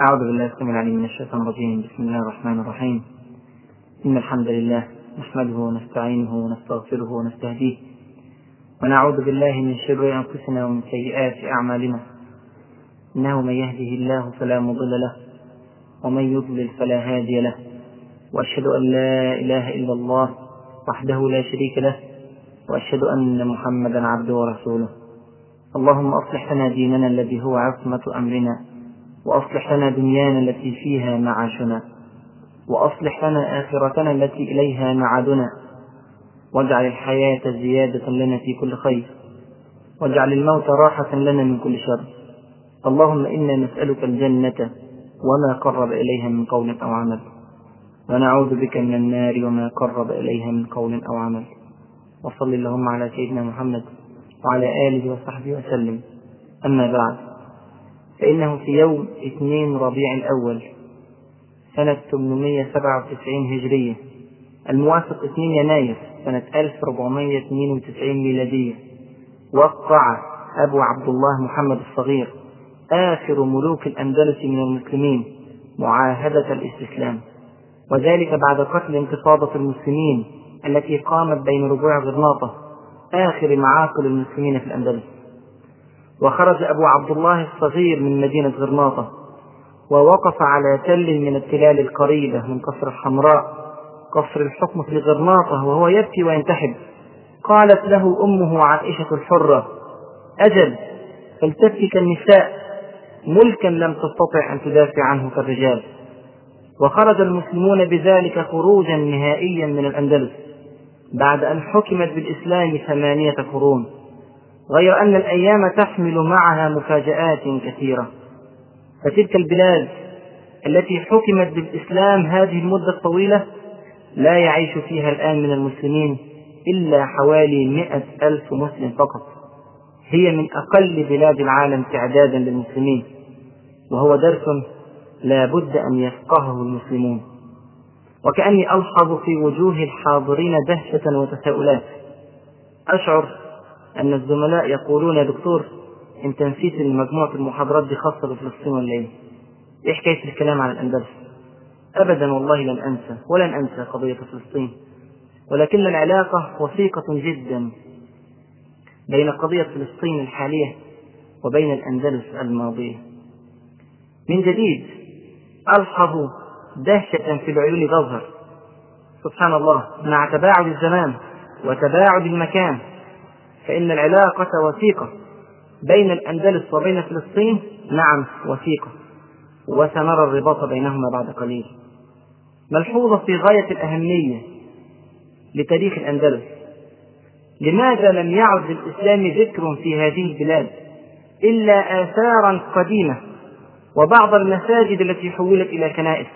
أعوذ بالله السميع العليم من الشيطان الرجيم. بسم الله الرحمن الرحيم. إن الحمد لله نحمده ونستعينه ونستغفره ونستهديه. ونعوذ بالله من شرور أنفسنا ومن سيئات أعمالنا. إنه من يهده الله فلا مضل له ومن يضلل فلا هادي له. وأشهد أن لا إله إلا الله وحده لا شريك له. وأشهد أن محمدا عبده ورسوله. اللهم أصلح لنا ديننا الذي هو عصمة أمرنا. وأصلح لنا دنيانا التي فيها معاشنا وأصلح لنا آخرتنا التي إليها معادنا. واجعل الحياة زيادة لنا في كل خير. واجعل الموت راحة لنا من كل شر. اللهم إنا نسألك الجنة وما قرب إليها من قول أو عمل. ونعوذ بك من النار وما قرب إليها من قول أو عمل. وصل اللهم على سيدنا محمد وعلى آله وصحبه وسلم. أما بعد. فإنه في يوم اثنين ربيع الأول سنة 897 هجرية. الموافق 2 يناير سنة 1492 ميلادية. وقع أبو عبد الله محمد الصغير آخر ملوك الأندلس من المسلمين معاهدة الاستسلام وذلك بعد قتل انتفاضة المسلمين التي قامت بين ربوع غرناطة آخر معاقل المسلمين في الأندلس. وخرج أبو عبد الله الصغير من مدينة غرناطة ووقف على تل من التلال القريبة من قصر الحمراء قصر الحكم في غرناطة وهو يبكي وينتحب. قالت له أمه عائشة الحرة أجل فلتبكي كالنساء ملكا لم تستطع أن تدافع عنه كالرجال. وخرج المسلمون بذلك خروجا نهائيا من الأندلس بعد أن حكمت بالإسلام ثمانية قرون. غير أن الأيام تحمل معها مفاجآت كثيرة. فتلك البلاد التي حكمت بالإسلام هذه المدة الطويلة لا يعيش فيها الآن من المسلمين إلا حوالي مئة ألف مسلم فقط. هي من أقل بلاد العالم تعدادا للمسلمين وهو درس لا بد أن يفقهه المسلمون. وكأني ألحظ في وجوه الحاضرين دهشة وتساؤلات. أشعر أن الزملاء يقولون يا دكتور أنت نسيت إن مجموعة المحاضرات دي خاصة بفلسطين ولا إيه؟ إيه حكاية الكلام عن الأندلس؟ أبدا والله لن أنسى ولن أنسى قضية فلسطين ولكن العلاقة وثيقة جدا بين قضية فلسطين الحالية وبين الأندلس الماضية من جديد ألحظ دهشة في العيون تظهر سبحان الله مع تباعد الزمان وتباعد المكان فإن العلاقة وثيقة بين الأندلس وبين فلسطين نعم وثيقة. وسنرى الرباط بينهما بعد قليل. ملحوظة في غاية الأهمية لتاريخ الأندلس. لماذا لم يعد للإسلام ذكر في هذه البلاد إلا آثارا قديمة وبعض المساجد التي حولت إلى كنائس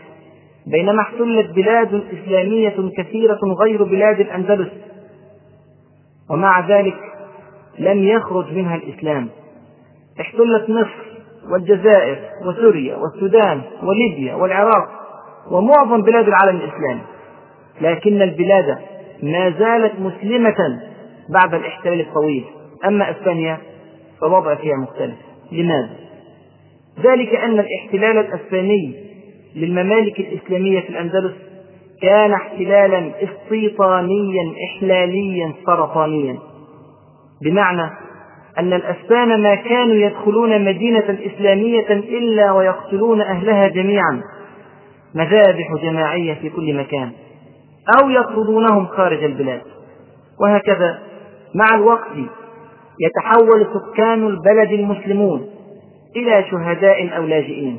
بينما احتلت بلاد إسلامية كثيرة غير بلاد الأندلس؟ ومع ذلك لم يخرج منها الإسلام. احتلت مصر والجزائر وسوريا والسودان وليبيا والعراق ومعظم بلاد العالم الإسلامي لكن البلاد ما زالت مسلمة بعد الاحتلال الطويل. أما إسبانيا فالوضع فيها مختلف. لماذا؟ ذلك أن الاحتلال الأسباني للممالك الإسلامية في الأندلس كان احتلالا استيطانيا إحلاليا سرطانيا. بمعنى أن الأسبان ما كانوا يدخلون مدينة إسلامية إلا ويقتلون أهلها جميعا مذابح جماعية في كل مكان أو يطردونهم خارج البلاد. وهكذا مع الوقت يتحول سكان البلد المسلمون إلى شهداء أو لاجئين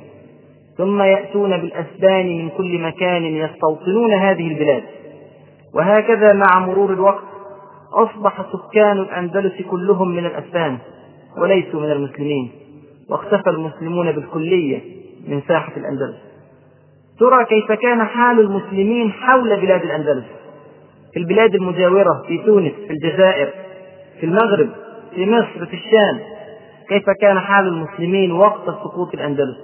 ثم يأتون بالأسبان من كل مكان يستوطنون هذه البلاد. وهكذا مع مرور الوقت أصبح سكان الأندلس كلهم من الأسبان وليسوا من المسلمين واختفى المسلمون بالكلية من ساحة الأندلس. ترى كيف كان حال المسلمين حول بلاد الأندلس. في البلاد المجاورة في تونس في الجزائر في المغرب في مصر في الشام. كيف كان حال المسلمين وقت سقوط الأندلس؟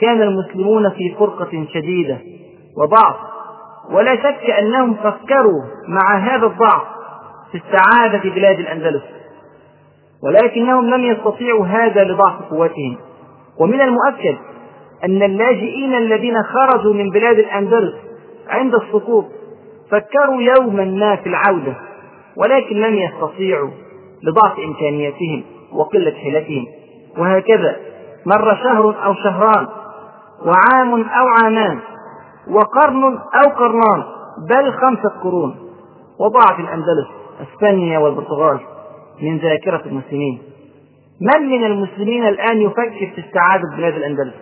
كان المسلمون في فرقة شديدة وضعف ولا شك أنهم فكروا مع هذا الضعف. في استعادة بلاد الأندلس. ولكنهم لم يستطيعوا هذا لضعف قوتهم. ومن المؤكد أن اللاجئين الذين خرجوا من بلاد الأندلس عند السقوط فكروا يوما ما في العودة ولكن لم يستطيعوا لضعف إمكانياتهم وقلة حيلتهم. وهكذا مر شهر أو شهران وعام أو عامان وقرن أو قرنان بل خمسة قرون وضاعت الأندلس إسبانيا والبرتغال من ذاكرة المسلمين. من من المسلمين الآن يفكر في استعادة بلاد الأندلس؟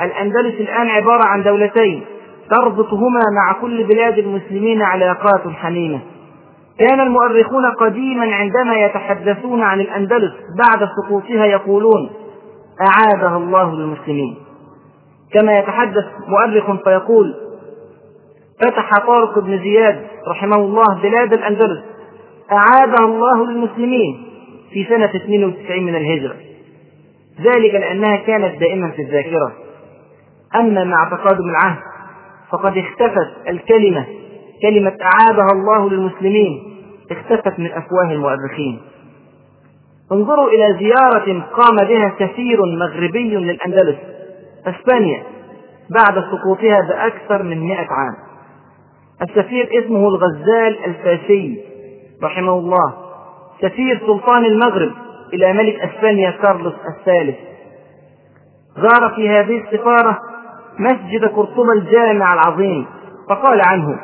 الأندلس الآن عبارة عن دولتين تربطهما مع كل بلاد المسلمين علاقات حميمة. كان المؤرخون قديما عندما يتحدثون عن الأندلس بعد سقوطها يقولون أعادها الله للمسلمين. كما يتحدث مؤرخ فيقول فتح طارق بن زياد رحمه الله بلاد الأندلس. أعادها الله للمسلمين في سنة 92 من الهجرة. ذلك لأنها كانت دائما في الذاكرة. أما مع تقادم العهد فقد اختفت الكلمة كلمة أعادها الله للمسلمين اختفت من أفواه المؤرخين. انظروا إلى زيارة قام بها سفير مغربي للأندلس أسبانيا بعد سقوطها بأكثر من مئة عام. السفير اسمه الغزال الفاسي رحمه الله سفير سلطان المغرب إلى ملك أسبانيا كارلوس الثالث. زار في هذه السفارة مسجد قرطبة الجامع العظيم فقال عنه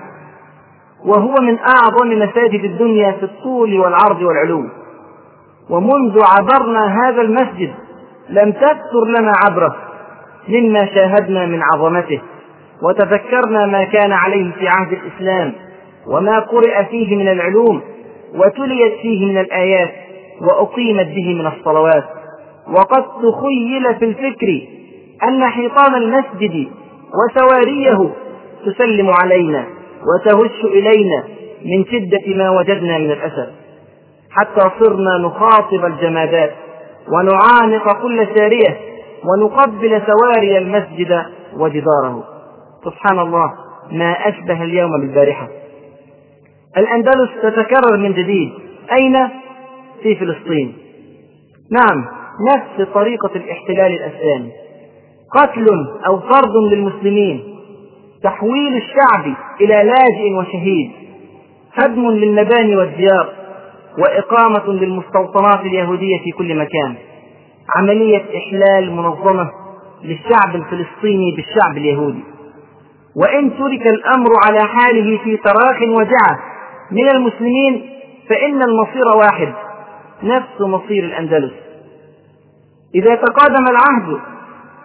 وهو من أعظم مساجد الدنيا في الطول والعرض والعلو. ومنذ عبرنا هذا المسجد لم تكثر لنا عبره مما شاهدنا من عظمته وتذكرنا ما كان عليه في عهد الإسلام وما قرئ فيه من العلوم وتليت فيه من الآيات وأقيمت به من الصلوات. وقد تخيل في الفكر أن حيطان المسجد وسواريه تسلم علينا وتهش إلينا من شدة ما وجدنا من الأثر. حتى صرنا نخاطب الجمادات ونعانق كل سارية ونقبل سواري المسجد وجداره. سبحان الله ما أشبه اليوم بالبارحة. الأندلس تتكرر من جديد. أين؟ في فلسطين. نعم نفس طريقة الاحتلال الأسلامي. قتل أو طرد للمسلمين. تحويل الشعب إلى لاجئ وشهيد. هدم للمباني والديار. وإقامة للمستوطنات اليهودية في كل مكان. عملية إحلال منظمة للشعب الفلسطيني بالشعب اليهودي. وإن ترك الأمر على حاله في تراخ وجعة من المسلمين فإن المصير واحد نفس مصير الأندلس. إذا تقادم العهد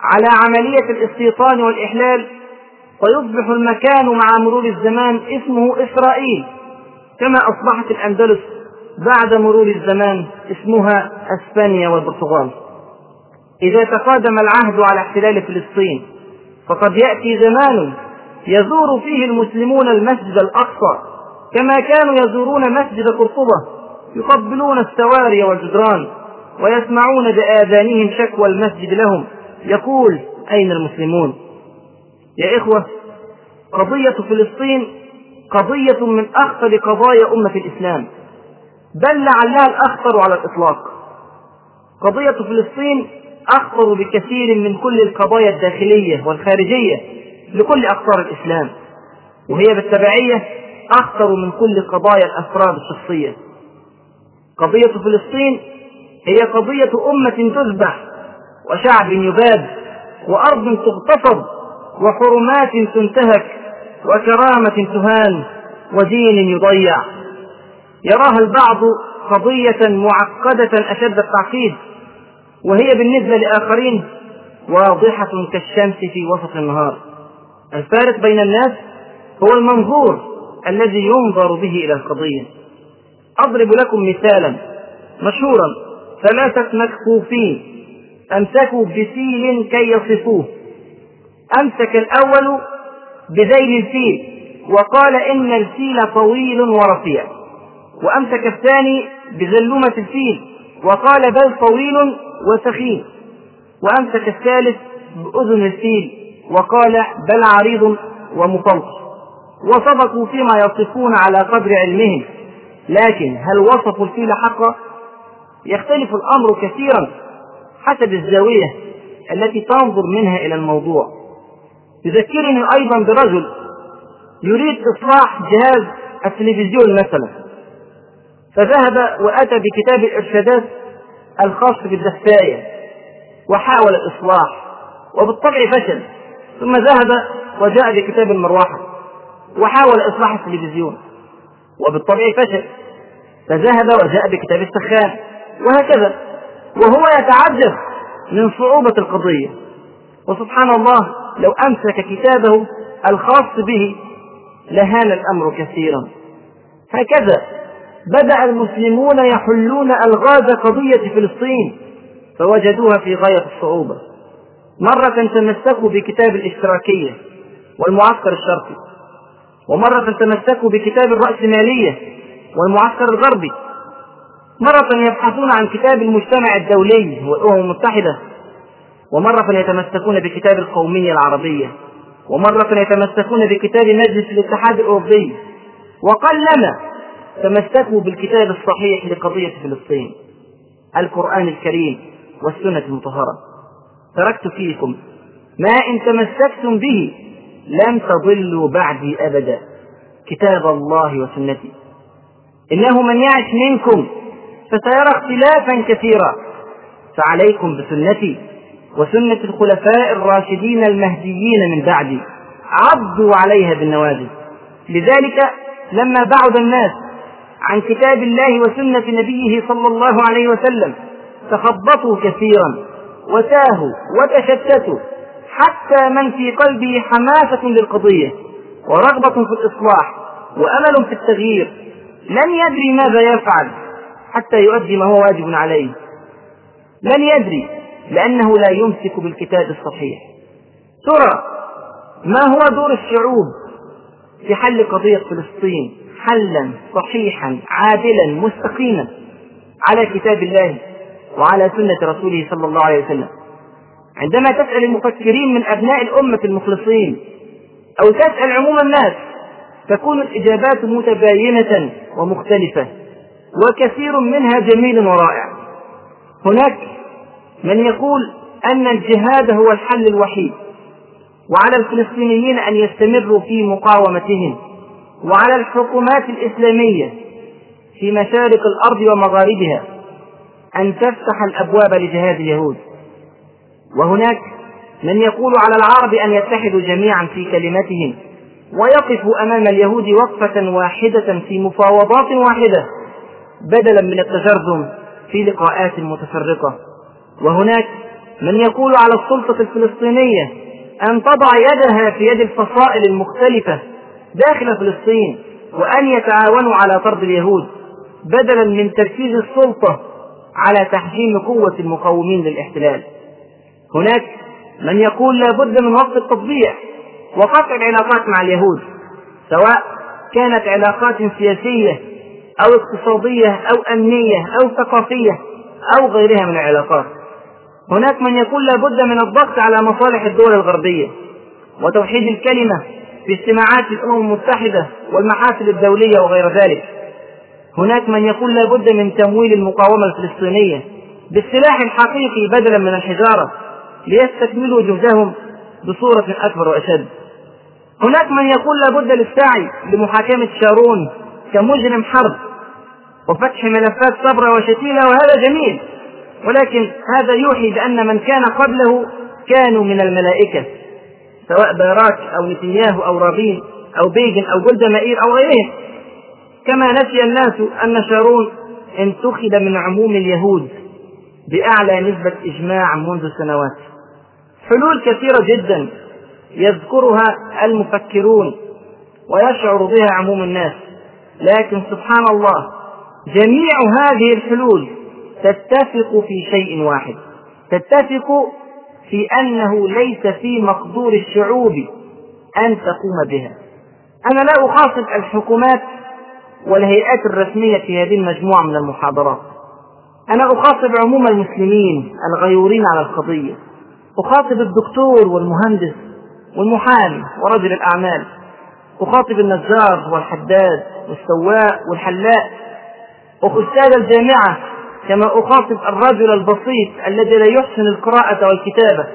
على عملية الاستيطان والإحلال فيصبح المكان مع مرور الزمان اسمه إسرائيل كما أصبحت الأندلس بعد مرور الزمان اسمها أسبانيا والبرتغال. إذا تقادم العهد على احتلال فلسطين فقد يأتي زمان يزور فيه المسلمون المسجد الأقصى كما كانوا يزورون مسجد قرطبة يقبلون السواري والجدران ويسمعون بآذانهم شكوى المسجد لهم. يقول أين المسلمون؟ يا إخوة قضية فلسطين قضية من أخطر قضايا أمة الإسلام. بل لعلها الأخطر على الإطلاق. قضية فلسطين أخطر بكثير من كل القضايا الداخلية والخارجية لكل أقطار الإسلام وهي بالتبعية أخطر من كل قضايا الأفراد الشخصية. قضية فلسطين هي قضية أمة تذبح وشعب يباد وأرض تغتصب وحرمات تنتهك وكرامة تهان ودين يضيع. يراها البعض قضية معقدة أشد التعقيد وهي بالنسبة لآخرين واضحة كالشمس في وسط النهار. الفارق بين الناس هو المنظور الذي ينظر به إلى القضية. أضرب لكم مثالا مشهورا ثلاثة مكفوفين أمسكوا بفيل كي يصفوه. أمسك الأول بذيل الفيل وقال إن الفيل طويل ورفيع. وأمسك الثاني بزلومة الفيل وقال بل طويل وسخين وأمسك الثالث بأذن الفيل وقال بل عريض ومطلق وصدقوا فيما يصفون على قدر علمهم. لكن هل وصفوا الفيل حقا؟ يختلف الأمر كثيرا حسب الزاوية التي تنظر منها إلى الموضوع. يذكرني أيضا برجل يريد إصلاح جهاز التلفزيون مثلا. فذهب وأتى بكتاب الإرشادات الخاص بالدفاية وحاول الإصلاح وبالطبع فشل ثم ذهب وجاء بكتاب المروحة. وحاول إصلاح التلفزيون. وبالطبع فشل. فذهب وجاء بكتاب السخان. وهكذا. وهو يتعجب من صعوبة القضية. وسبحان الله لو أمسك كتابه الخاص به لهان الأمر كثيرا. هكذا. بدأ المسلمون يحلون ألغاز قضية فلسطين فوجدوها في غاية الصعوبة. مرة تمسكوا بكتاب الإشتراكية والمعسكر الشرقي. ومرة تمسكوا بكتاب الرأسمالية والمعسكر الغربي. مرة يبحثون عن كتاب المجتمع الدولي والأمم المتحدة ومرة يتمسكون بكتاب القومية العربية. ومرة يتمسكون بكتاب مجلس الاتحاد الأوروبي. وقلما تمسكوا بالكتاب الصحيح لقضية فلسطين. القرآن الكريم والسنة المطهرة. تركت فيكم ما إن تمسكتم به لم تضلوا بعدي أبدا كتاب الله وسنتي. إنه من يعش منكم فسيرى اختلافا كثيرا. فعليكم بسنتي وسنة الخلفاء الراشدين المهديين من بعدي عضوا عليها بالنواجذ لذلك لما بعد الناس عن كتاب الله وسنة نبيه صلى الله عليه وسلم تخبطوا كثيرا وتاهوا وتشتتوا حتى من في قلبه حماسة للقضية ورغبة في الإصلاح وأمل في التغيير لن يدري ماذا يفعل حتى يؤدي ما هو واجب عليه. لن يدري لأنه لا يمسك بالكتاب الصحيح. ترى ما هو دور الشعوب في حل قضية فلسطين حلا صحيحا عادلا مستقيما على كتاب الله وعلى سنة رسوله صلى الله عليه وسلم؟ عندما تسأل المفكرين من أبناء الأمة المخلصين أو تسأل عموم الناس تكون الإجابات متباينة ومختلفة وكثير منها جميل ورائع. هناك من يقول أن الجهاد هو الحل الوحيد وعلى الفلسطينيين أن يستمروا في مقاومتهم وعلى الحكومات الإسلامية في مشارق الأرض ومغاربها أن تفتح الأبواب لجهاد اليهود. وهناك من يقول على العرب أن يتحدوا جميعا في كلمتهم ويقفوا أمام اليهود وقفة واحدة في مفاوضات واحدة بدلا من التجرذم في لقاءات متفرقة. وهناك من يقول على السلطة الفلسطينية أن تضع يدها في يد الفصائل المختلفة داخل فلسطين وأن يتعاونوا على طرد اليهود بدلا من تركيز السلطة على تحجيم قوة المقاومين للاحتلال. هناك من يقول لا بد من وقف التطبيع وقطع العلاقات مع اليهود سواء كانت علاقات سياسية أو اقتصادية أو أمنية أو ثقافية أو غيرها من العلاقات. هناك من يقول لا بد من الضغط على مصالح الدول الغربية وتوحيد الكلمة في اجتماعات الأمم المتحدة والمحافل الدولية وغير ذلك. هناك من يقول لا بد من تمويل المقاومة الفلسطينية بالسلاح الحقيقي بدلا من الحجارة ليستكملوا جهدهم بصورة أكبر وأشد. هناك من يقول لا بد للسعي لمحاكمة شارون كمجرم حرب وفتح ملفات صبرة وشتيلة وهذا جميل. ولكن هذا يوحي بأن من كان قبله كانوا من الملائكة سواء باراك أو نتنياهو أو رابين أو بيجن أو جولدا مائير أو غيرهم. كما نسي الناس أن شارون انتخب من عموم اليهود بأعلى نسبة إجماع منذ سنوات. حلول كثيرة جدا يذكرها المفكرون ويشعر بها عموم الناس. لكن سبحان الله جميع هذه الحلول تتفق في شيء واحد. تتفق في أنه ليس في مقدور الشعوب أن تقوم بها. أنا لا أخاطب الحكومات والهيئات الرسمية في هذه المجموعة من المحاضرات. أنا أخاطب عموم المسلمين الغيورين على القضية. أخاطب الدكتور والمهندس والمحامي ورجل الأعمال. أخاطب النجار والحداد والسواق والحلاق. أستاذ الجامعة كما أخاطب الرجل البسيط الذي لا يحسن القراءة والكتابة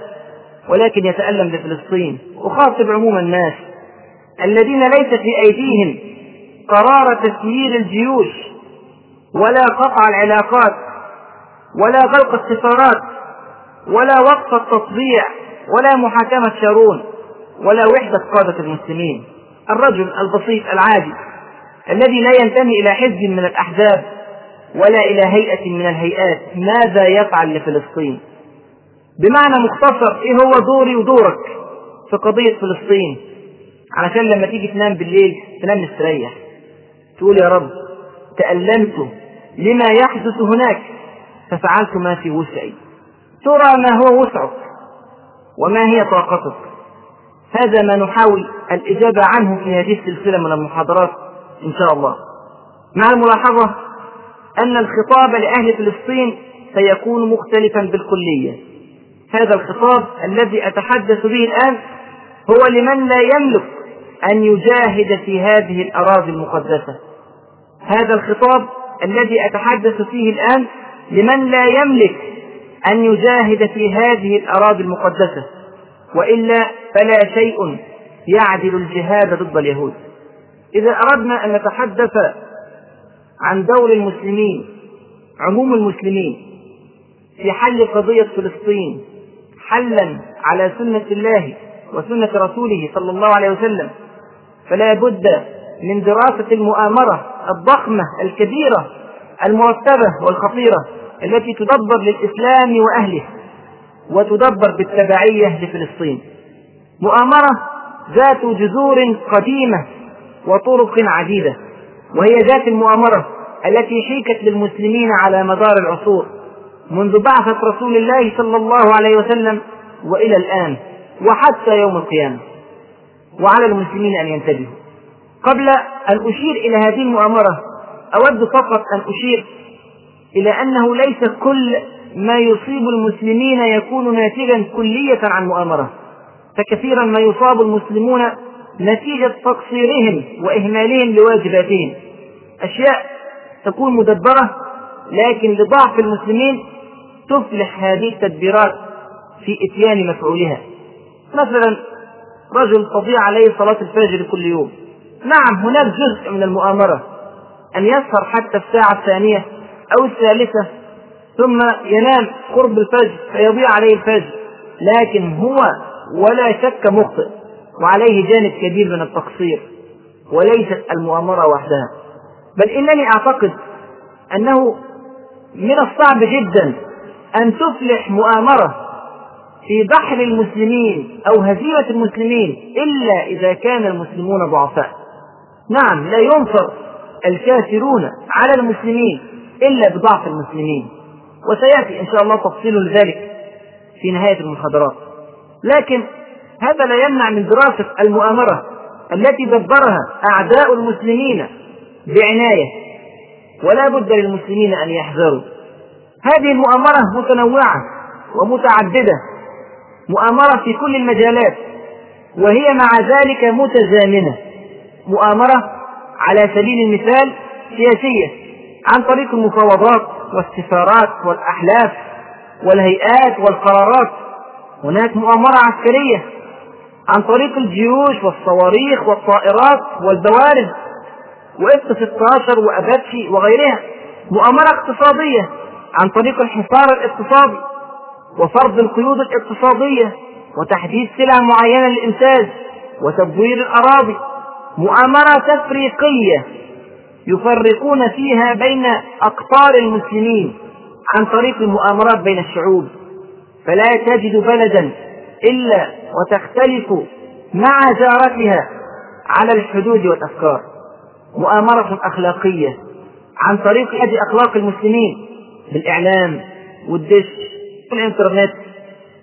ولكن يتألم لفلسطين أخاطب عموم الناس الذين ليس في أيديهم قرار تسيير الجيوش ولا قطع العلاقات ولا غلق السفارات ولا وقف التطبيع ولا محاكمة شارون ولا وحدة قادة المسلمين. الرجل البسيط العادي الذي لا ينتمي إلى حزب من الأحزاب ولا إلى هيئة من الهيئات. ماذا يفعل لفلسطين؟ بمعنى مختصر إيه هو دوري ودورك في قضية فلسطين؟ علشان لما تيجي تنام بالليل تنام مستريح. تقول يا رب تألمت لما يحدث هناك ففعلت ما في وسعي ترى ما هو وسعك وما هي طاقتك. هذا ما نحاول الإجابة عنه في هذه السلسلة من المحاضرات إن شاء الله. مع الملاحظة أن الخطاب لأهل فلسطين سيكون مختلفا بالكلية. هذا الخطاب الذي أتحدث به الآن هو لمن لا يملك أن يجاهد في هذه الأراضي المقدسة. هذا الخطاب الذي أتحدث فيه الآن لمن لا يملك أن يجاهد في هذه الأراضي المقدسة وإلا فلا شيء يعدل الجهاد ضد اليهود. إذا أردنا أن نتحدث عن دور المسلمين عموم المسلمين في حل قضية فلسطين حلا على سنة الله وسنة رسوله صلى الله عليه وسلم فلا بد من دراسة المؤامرة الضخمة الكبيرة المرتبة والخطيرة. التي تدبر للإسلام وأهله وتدبر بالتبعية لفلسطين. مؤامرة ذات جذور قديمة وطرق عديدة وهي ذات المؤامرة التي حيكت للمسلمين على مدار العصور منذ بعثة رسول الله صلى الله عليه وسلم وإلى الآن وحتى يوم القيامة. وعلى المسلمين أن ينتبهوا. قبل أن أشير إلى هذه المؤامرة أود فقط أن أشير إلى أنه ليس كل ما يصيب المسلمين يكون ناتجا كلية عن مؤامرة. فكثيرا ما يصاب المسلمون نتيجة تقصيرهم وإهمالهم لواجباتهم. أشياء تكون مدبرة لكن لضعف المسلمين تفلح هذه التدبيرات في إتيان مفعولها. مثلا رجل تضيع عليه صلاة الفجر كل يوم. نعم هناك جزء من المؤامرة. أن يسهر حتى الساعة الثانية أو الثالثة ثم ينام قرب الفجر فيضيع عليه الفجر لكن هو ولا شك مخطئ وعليه جانب كبير من التقصير وليست المؤامرة وحدها. بل إنني أعتقد أنه من الصعب جدا أن تفلح مؤامرة في بحر المسلمين أو هزيمة المسلمين إلا إذا كان المسلمون ضعفاء. نعم لا ينصر الكافرون على المسلمين إلا بضعف المسلمين. وسيأتي إن شاء الله تفصيل لذلك في نهاية المحاضرات. لكن هذا لا يمنع من دراسة المؤامرة التي دبرها أعداء المسلمين بعناية. ولا بد للمسلمين أن يحذروا. هذه المؤامرة متنوعة ومتعددة. مؤامرة في كل المجالات. وهي مع ذلك متزامنة. مؤامرة على سبيل المثال سياسية. عن طريق المفاوضات والسفارات والأحلاف والهيئات والقرارات. هناك مؤامرة عسكرية عن طريق الجيوش والصواريخ والطائرات والبوارد واف 16 وأباتشي وغيرها. مؤامرة اقتصادية عن طريق الحصار الاقتصادي وفرض القيود الاقتصادية وتحديد سلع معينة للإنتاج وتدوير الأراضي. مؤامرة تفريقية يفرقون فيها بين أقطار المسلمين عن طريق المؤامرات بين الشعوب. فلا تجد بلدا إلا وتختلف مع جارتها على الحدود والأفكار. مؤامرة أخلاقية عن طريق هذه أخلاق المسلمين بالإعلام والدش والإنترنت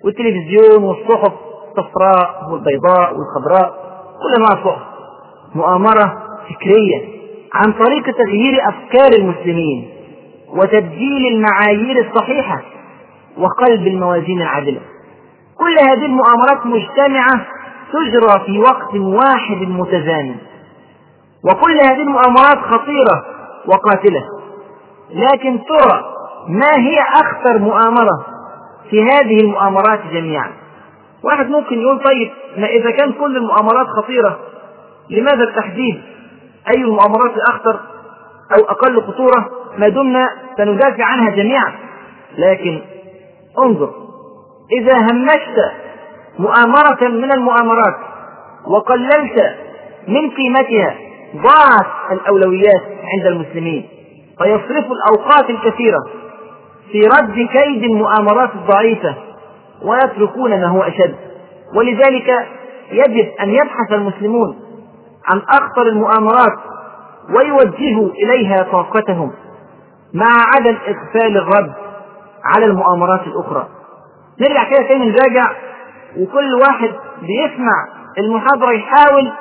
والتلفزيون والصحف الصفراء والبيضاء والخضراء كل أنواع الصحف مؤامرة فكرية. عن طريق تغيير أفكار المسلمين وتبديل المعايير الصحيحة وقلب الموازين العادلة كل هذه المؤامرات مجتمعة تجرى في وقت واحد متزامن. وكل هذه المؤامرات خطيرة وقاتلة. لكن ترى ما هي أخطر مؤامرة في هذه المؤامرات جميعا؟ واحد ممكن يقول طيب ما إذا كان كل المؤامرات خطيرة لماذا التحديد؟ أي المؤامرات الأخطر أو أقل خطورة ما دمنا سندافع عنها جميعا. لكن انظر إذا همشت مؤامرة من المؤامرات وقللت من قيمتها ضاعت الأولويات عند المسلمين. فيصرف الأوقات الكثيرة في رد كيد المؤامرات الضعيفة ويتركون ما هو أشد. ولذلك يجب أن يبحث المسلمون عن أخطر المؤامرات ويوجهوا إليها طاقتهم مع عدم إغفال الرد على المؤامرات الأخرى. نرجع كده تاني نراجع وكل واحد بيسمع المحاضرة يحاول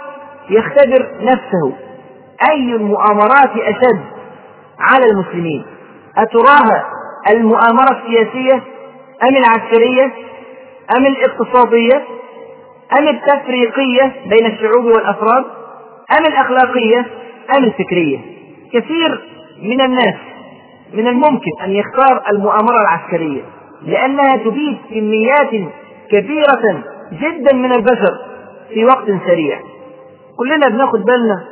يختبر نفسه. أي المؤامرات أشد على المسلمين؟ أتراها المؤامرة السياسية أم العسكرية أم الاقتصادية أم التفريقية بين الشعوب والأفراد؟ أم الأخلاقية أم الفكرية؟ كثير من الناس من الممكن أن يختار المؤامرة العسكرية لأنها تفيد كميات كبيرة جدا من البشر في وقت سريع. كلنا بناخد بالنا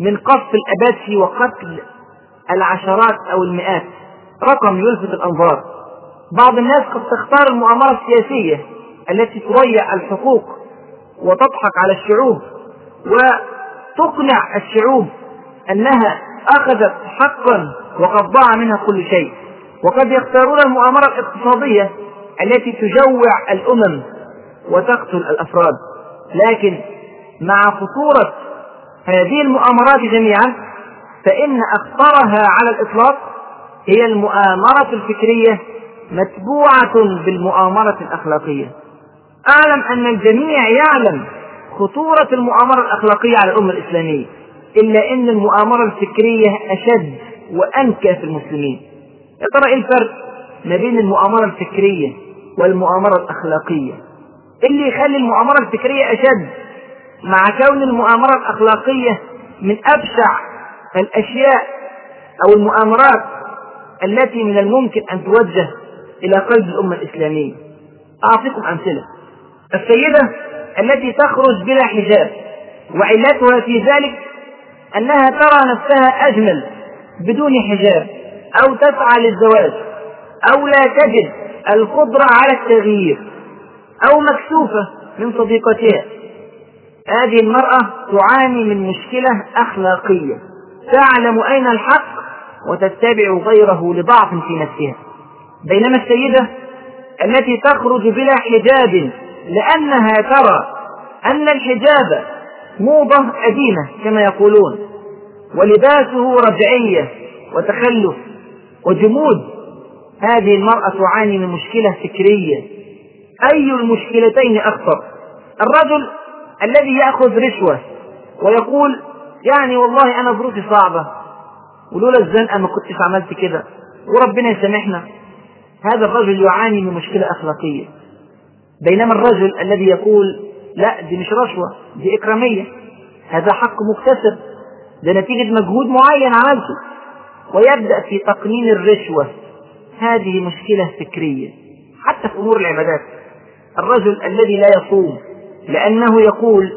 من قصف الأباتشي وقتل العشرات أو المئات رقم يلفت الأنظار. بعض الناس قد تختار المؤامرة السياسية التي تضيع الحقوق وتضحك على الشعوب وتقنع الشعوب أنها أخذت حقا وقد ضاع منها كل شيء. وقد يختارون المؤامرة الاقتصادية التي تجوع الأمم وتقتل الأفراد. لكن مع خطورة هذه المؤامرات جميعا فإن أخطرها على الإطلاق هي المؤامرة الفكرية متبوعة بالمؤامرة الأخلاقية. أعلم أن الجميع يعلم خطورة المؤامرة الأخلاقية على الأمة الإسلامية إلا أن المؤامرة الفكرية أشد وأنكى في المسلمين. يا ترى إيه الفرق ما بين المؤامرة الفكرية والمؤامرة الأخلاقية؟ اللي يخلي المؤامرة الفكرية أشد مع كون المؤامرة الأخلاقية من أبشع الأشياء أو المؤامرات التي من الممكن أن توجه إلى قلب الأمة الإسلامية. أعطيكم أمثلة. السيدة التي تخرج بلا حجاب. وعلتها في ذلك أنها ترى نفسها أجمل بدون حجاب أو تسعى للزواج أو لا تجد القدرة على التغيير أو مكسوفة من صديقتها. هذه المرأة تعاني من مشكلة أخلاقية. تعلم أين الحق وتتبع غيره لضعف في نفسها. بينما السيدة التي تخرج بلا حجاب لأنها ترى أن الحجاب موضة قديمة كما يقولون ولباسه رجعية وتخلف وجمود. هذه المرأة تعاني من مشكلة فكرية. أي المشكلتين أخطر؟ الرجل الذي يأخذ رشوة ويقول يعني والله أنا ظروفي صعبة. ولولا الزنقة ما كنتش عملت كده. وربنا يسامحنا. هذا الرجل يعاني من مشكلة أخلاقية. بينما الرجل الذي يقول لا دي مش رشوة دي إكرامية. هذا حق مكتسب ده نتيجة مجهود معين عملته. ويبدأ في تقنين الرشوة. هذه مشكلة فكرية حتى في أمور العبادات. الرجل الذي لا يصوم لأنه يقول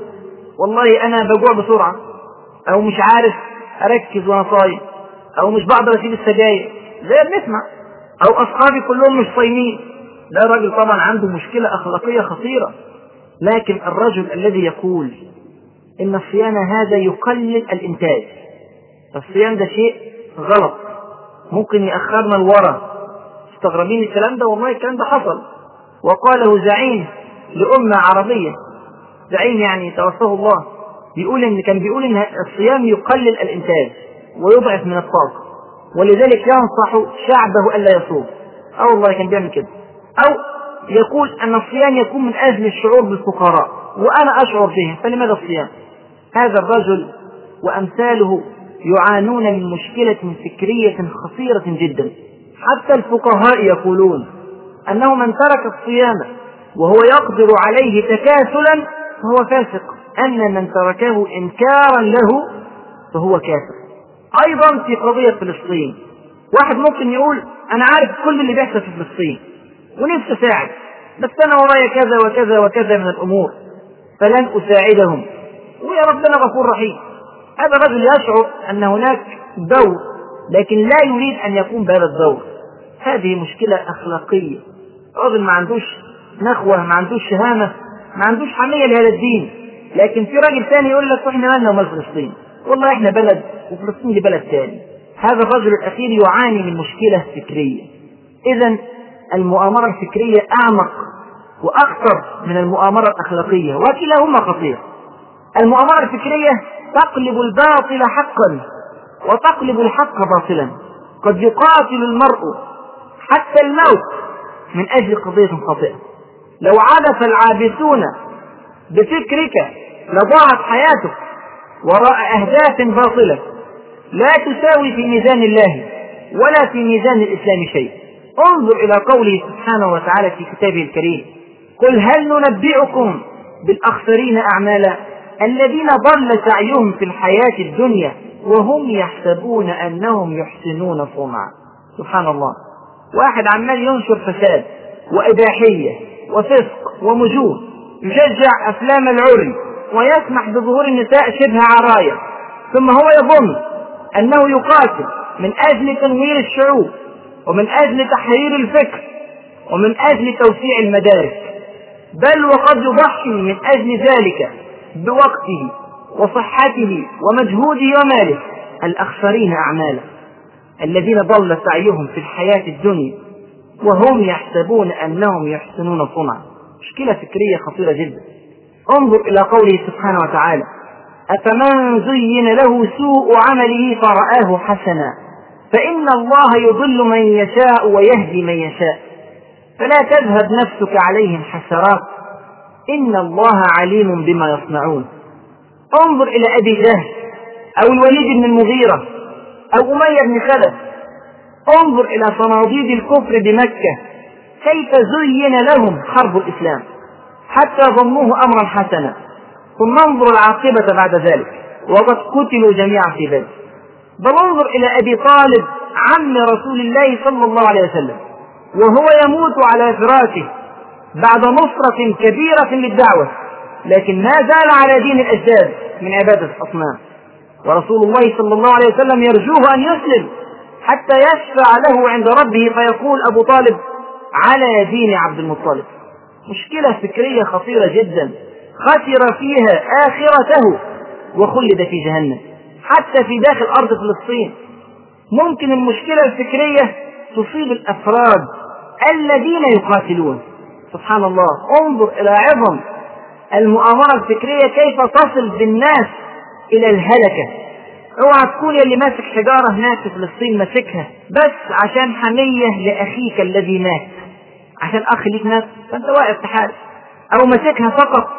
والله أنا بجوع بسرعة أو مش عارف أركز وأنا صايم أو مش بقدر أسيب السجاير. زي ما بنسمع أو أصحابي كلهم مش صايمين. ده راجل طبعا عنده مشكلة أخلاقية خطيرة لكن الرجل الذي يقول إن الصيام هذا يقلل الإنتاج. الصيام ده شيء غلط. ممكن يأخرنا لورا. مستغربين الكلام ده؟ والله الكلام ده حصل. وقاله زعيم لأمة عربية. زعيم يعني توفاه الله. بيقول إن كان بيقول إن الصيام يقلل الإنتاج ويضعف من الطاقة. ولذلك ينصح شعبه ألا يصوم. آه والله كان بيعمل كده. أو يقول أن الصيام يكون من أجل الشعور بالفقراء وأنا أشعر بهم فلماذا الصيام؟ هذا الرجل وأمثاله يعانون من مشكلة فكرية خطيرة جدا. حتى الفقهاء يقولون أنه من ترك الصيام وهو يقدر عليه تكاسلا فهو فاسق. أن من تركه إنكارا له فهو كافر. أيضا في قضية فلسطين واحد ممكن يقول أنا عارف كل اللي بيحصل في فلسطين ونفسي أساعد بس أنا ورايا كذا وكذا وكذا من الأمور فلن أساعدهم. ويا ربنا غفور رحيم. هذا الرجل يشعر أن هناك دور لكن لا يريد أن يقوم بهذا الدور. هذه مشكلة أخلاقية. راجل ما عندوش نخوة ما عندوش شهامة ما عندوش حمية لهذا الدين. لكن في راجل ثاني يقول لك إحنا مالنا ومال فلسطين؟ والله إحنا بلد وفلسطين دي بلد ثاني هذا الرجل الأخير يعاني من مشكلة فكرية. إذا المؤامرة الفكرية أعمق وأخطر من المؤامرة الأخلاقية وكلاهما خطير. المؤامرة الفكرية تقلب الباطل حقا وتقلب الحق باطلا. قد يقاتل المرء حتى الموت من أجل قضية خاطئة. لو عبث العابثون بفكرك لضاعت حياتك وراء أهداف باطلة لا تساوي في ميزان الله ولا في ميزان الإسلام شيء. انظر إلى قوله سبحانه وتعالى في كتابه الكريم. قل هل ننبئكم بالأخسرين أعمالا الذين ضل سعيهم في الحياة الدنيا وهم يحسبون أنهم يحسنون صنعا. سبحان الله. واحد عمال ينشر فساد وإباحية وفسق ومجون يشجع أفلام العري ويسمح بظهور النساء شبه عرايا ثم هو يظن أنه يقاتل من أجل تنوير الشعوب. ومن أجل تحرير الفكر ومن أجل توسيع المدارس بل وقد يضحي من أجل ذلك بوقته وصحته ومجهوده وماله الأخسرين أعماله الذين ضل سعيهم في الحياة الدنيا وهم يحسبون أنهم يحسنون صنعا. مشكلة فكرية خطيرة جدا. انظر إلى قوله سبحانه وتعالى أفمن زين له سوء عمله فرآه حسنا. فإن الله يضل من يشاء ويهدي من يشاء. فلا تذهب نفسك عليهم حسرات. إن الله عليم بما يصنعون. انظر إلى أبي جهل أو الوليد بن المغيرة أو أمية بن خلف. انظر إلى صناديد الكفر بمكة. كيف زين لهم حرب الإسلام. حتى ظنوه أمرا حسنا. ثم انظر العاقبة بعد ذلك. وقد قتلوا جميعا في بدر. بل انظر إلى أبي طالب عم رسول الله صلى الله عليه وسلم وهو يموت على فراشه بعد نصرة كبيرة للدعوة لكن ما زال على دين الأجداد من عبادة الأصنام. ورسول الله صلى الله عليه وسلم يرجوه أن يسلم حتى يشفع له عند ربه فيقول أبو طالب على دين عبد المطلب. مشكلة فكرية خطيرة جدا خسر فيها آخرته وخلد في جهنم. حتى في داخل أرض فلسطين. ممكن المشكلة الفكرية تصيب الأفراد الذين يقاتلون. سبحان الله. انظر إلى عظم المؤامرة الفكرية كيف تصل بالناس إلى الهلكة. اوعى تكون اللي ماسك حجارة هناك في فلسطين ماسكها. بس عشان حمية لأخيك الذي مات. عشان أخ ليك مات. فأنت واقف تحارب أو ماسكها فقط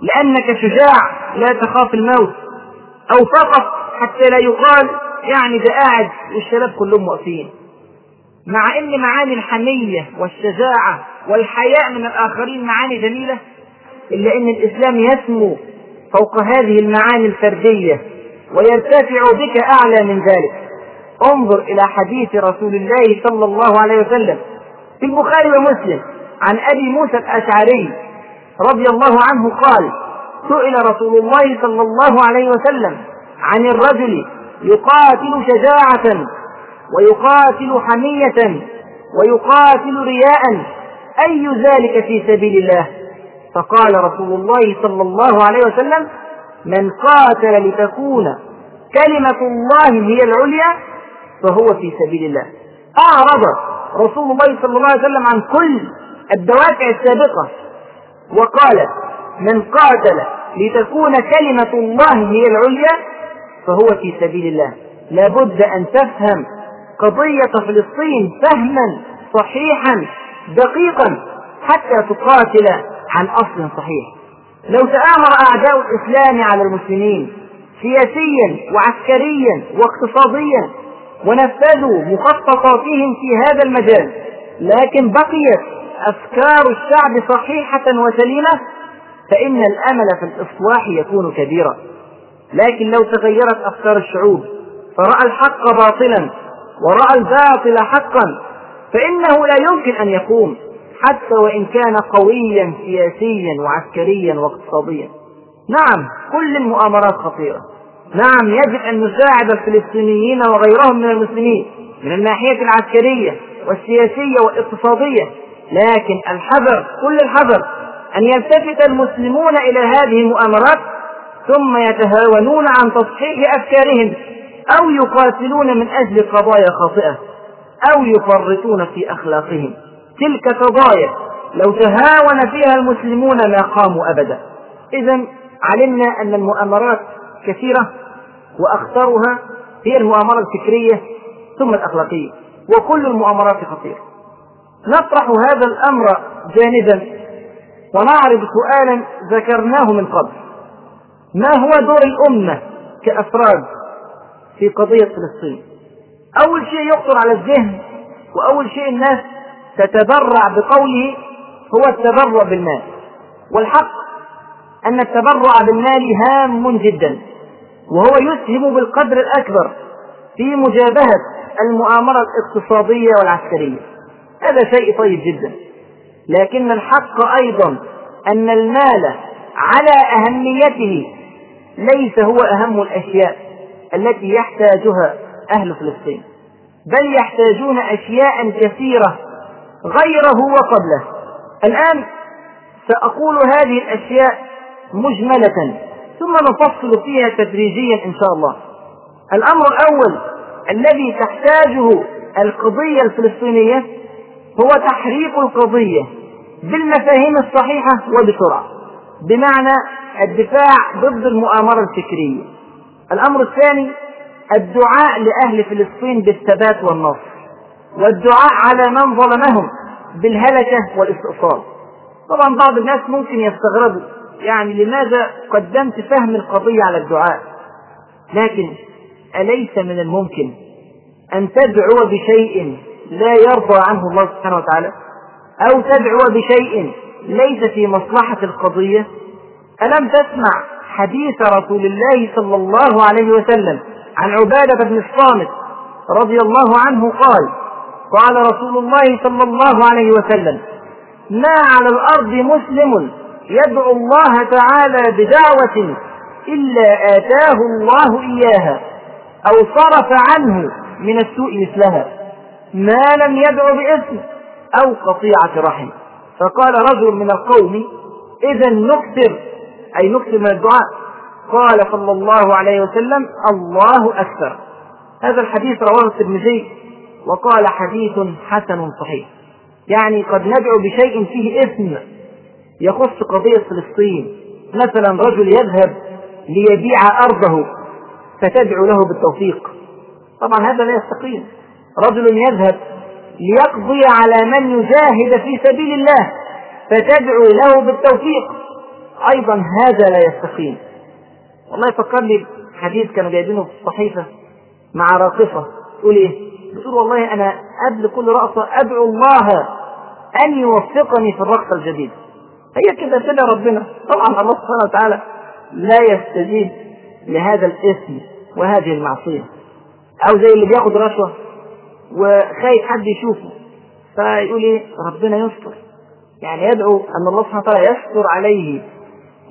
لأنك شجاع لا تخاف الموت. أو فقط حتى لا يقال يعني ده قاعد والشباب كلهم واقفين. مع إن معاني الحمية والشجاعة والحياء من الآخرين معاني جميلة إلا أن الإسلام يسمو فوق هذه المعاني الفردية ويرتفع بك أعلى من ذلك. انظر إلى حديث رسول الله صلى الله عليه وسلم في البخاري ومسلم عن أبي موسى الأشعري رضي الله عنه قال سئل رسول الله صلى الله عليه وسلم عن الرجل يقاتل شجاعة ويقاتل حمية ويقاتل رياء. أي ذلك في سبيل الله؟ فقال رسول الله صلى الله عليه وسلم من قاتل لتكون كلمة الله هي العليا فهو في سبيل الله. أعرض رسول الله صلى الله عليه وسلم عن كل الدوافع السابقة وقال من قاتل لتكون كلمة الله هي العليا فهو في سبيل الله. لابد أن تفهم قضية فلسطين فهما صحيحا دقيقا حتى تقاتل عن أصل صحيح. لو تآمر أعداء الإسلام على المسلمين سياسيا وعسكريا واقتصاديا ونفذوا مخططاتهم في هذا المجال لكن بقيت أفكار الشعب صحيحة وسليمة فإن الأمل في الإصلاح يكون كبيرا. لكن لو تغيرت أفكار الشعوب فرأى الحق باطلا ورأى الباطل حقا فإنه لا يمكن أن يقوم حتى وإن كان قويا سياسيا وعسكريا واقتصاديا. نعم كل المؤامرات خطيرة. نعم يجب أن نساعد الفلسطينيين وغيرهم من المسلمين من الناحية العسكرية والسياسية والاقتصادية لكن الحذر كل الحذر أن يلتفت المسلمون إلى هذه المؤامرات ثم يتهاونون عن تصحيح أفكارهم أو يقاتلون من أجل قضايا خاطئة أو يفرطون في أخلاقهم. تلك قضايا لو تهاون فيها المسلمون ما قاموا أبدا. إذا علمنا أن المؤامرات كثيرة وأخطرها هي المؤامرة الفكرية ثم الأخلاقية وكل المؤامرات خطيرة. نطرح هذا الأمر جانبا ونعرض سؤالا ذكرناه من قبل. ما هو دور الأمة كأفراد في قضية فلسطين؟ أول شيء يخطر على الذهن وأول شيء الناس تتبرع بقوله هو التبرع بالمال. والحق أن التبرع بالمال هام جدا وهو يسهم بالقدر الأكبر في مجابهة المؤامرة الاقتصادية والعسكرية. هذا شيء طيب جدا. لكن الحق أيضا أن المال على أهميته ليس هو أهم الأشياء التي يحتاجها أهل فلسطين بل يحتاجون أشياء كثيرة غيره وقبله. الآن سأقول هذه الأشياء مجملة ثم نفصل فيها تدريجيا إن شاء الله. الأمر الأول الذي تحتاجه القضية الفلسطينية هو تحريك القضية بالمفاهيم الصحيحة وبسرعة. بمعنى الدفاع ضد المؤامرة الفكرية. الأمر الثاني الدعاء لأهل فلسطين بالثبات والنصر. والدعاء على من ظلمهم بالهلكة والاستئصال. طبعا بعض الناس ممكن يستغربوا يعني لماذا قدمت فهم القضية على الدعاء؟ لكن أليس من الممكن أن تدعو بشيء لا يرضى عنه الله سبحانه وتعالى؟ أو تدعو بشيء ليس في مصلحة القضية. ألم تسمع حديث رسول الله صلى الله عليه وسلم عن عبادة بن الصامت رضي الله عنه قال قال رسول الله صلى الله عليه وسلم ما على الأرض مسلم يدعو الله تعالى بدعوة إلا آتاه الله إياها أو صرف عنه من السوء مثلها. ما لم يدعو باسم أو قطيعة رحم. فقال رجل من القوم إذا نكثر أي نكثر من الدعاء. قال صلى الله عليه وسلم الله أكثر. هذا الحديث رواه الترمذي. وقال حديث حسن صحيح. يعني قد ندعو بشيء فيه إثم يخص قضية فلسطين. مثلا رجل يذهب ليبيع أرضه فتدعو له بالتوفيق. طبعا هذا لا يستقيم. رجل يذهب ليقضي على من يجاهد في سبيل الله فتدعو له بالتوفيق. أيضا هذا لا يستقيم. والله فكرني حديث كانوا جايبينه في الصحيفة مع راقصة. تقول إيه؟ بتقول والله أنا قبل كل رقصة أدعو الله أن يوفقني في الرقصة الجديدة هي كده كده ربنا. طبعا الله سبحانه وتعالى لا يستجيب لهذا الاسم وهذه المعصية. أو زي اللي بياخد رشوة. وخايف حد يشوفه. فيقول إيه؟ ربنا يستر. يعني يدعو أن الله سبحانه وتعالى يستر عليه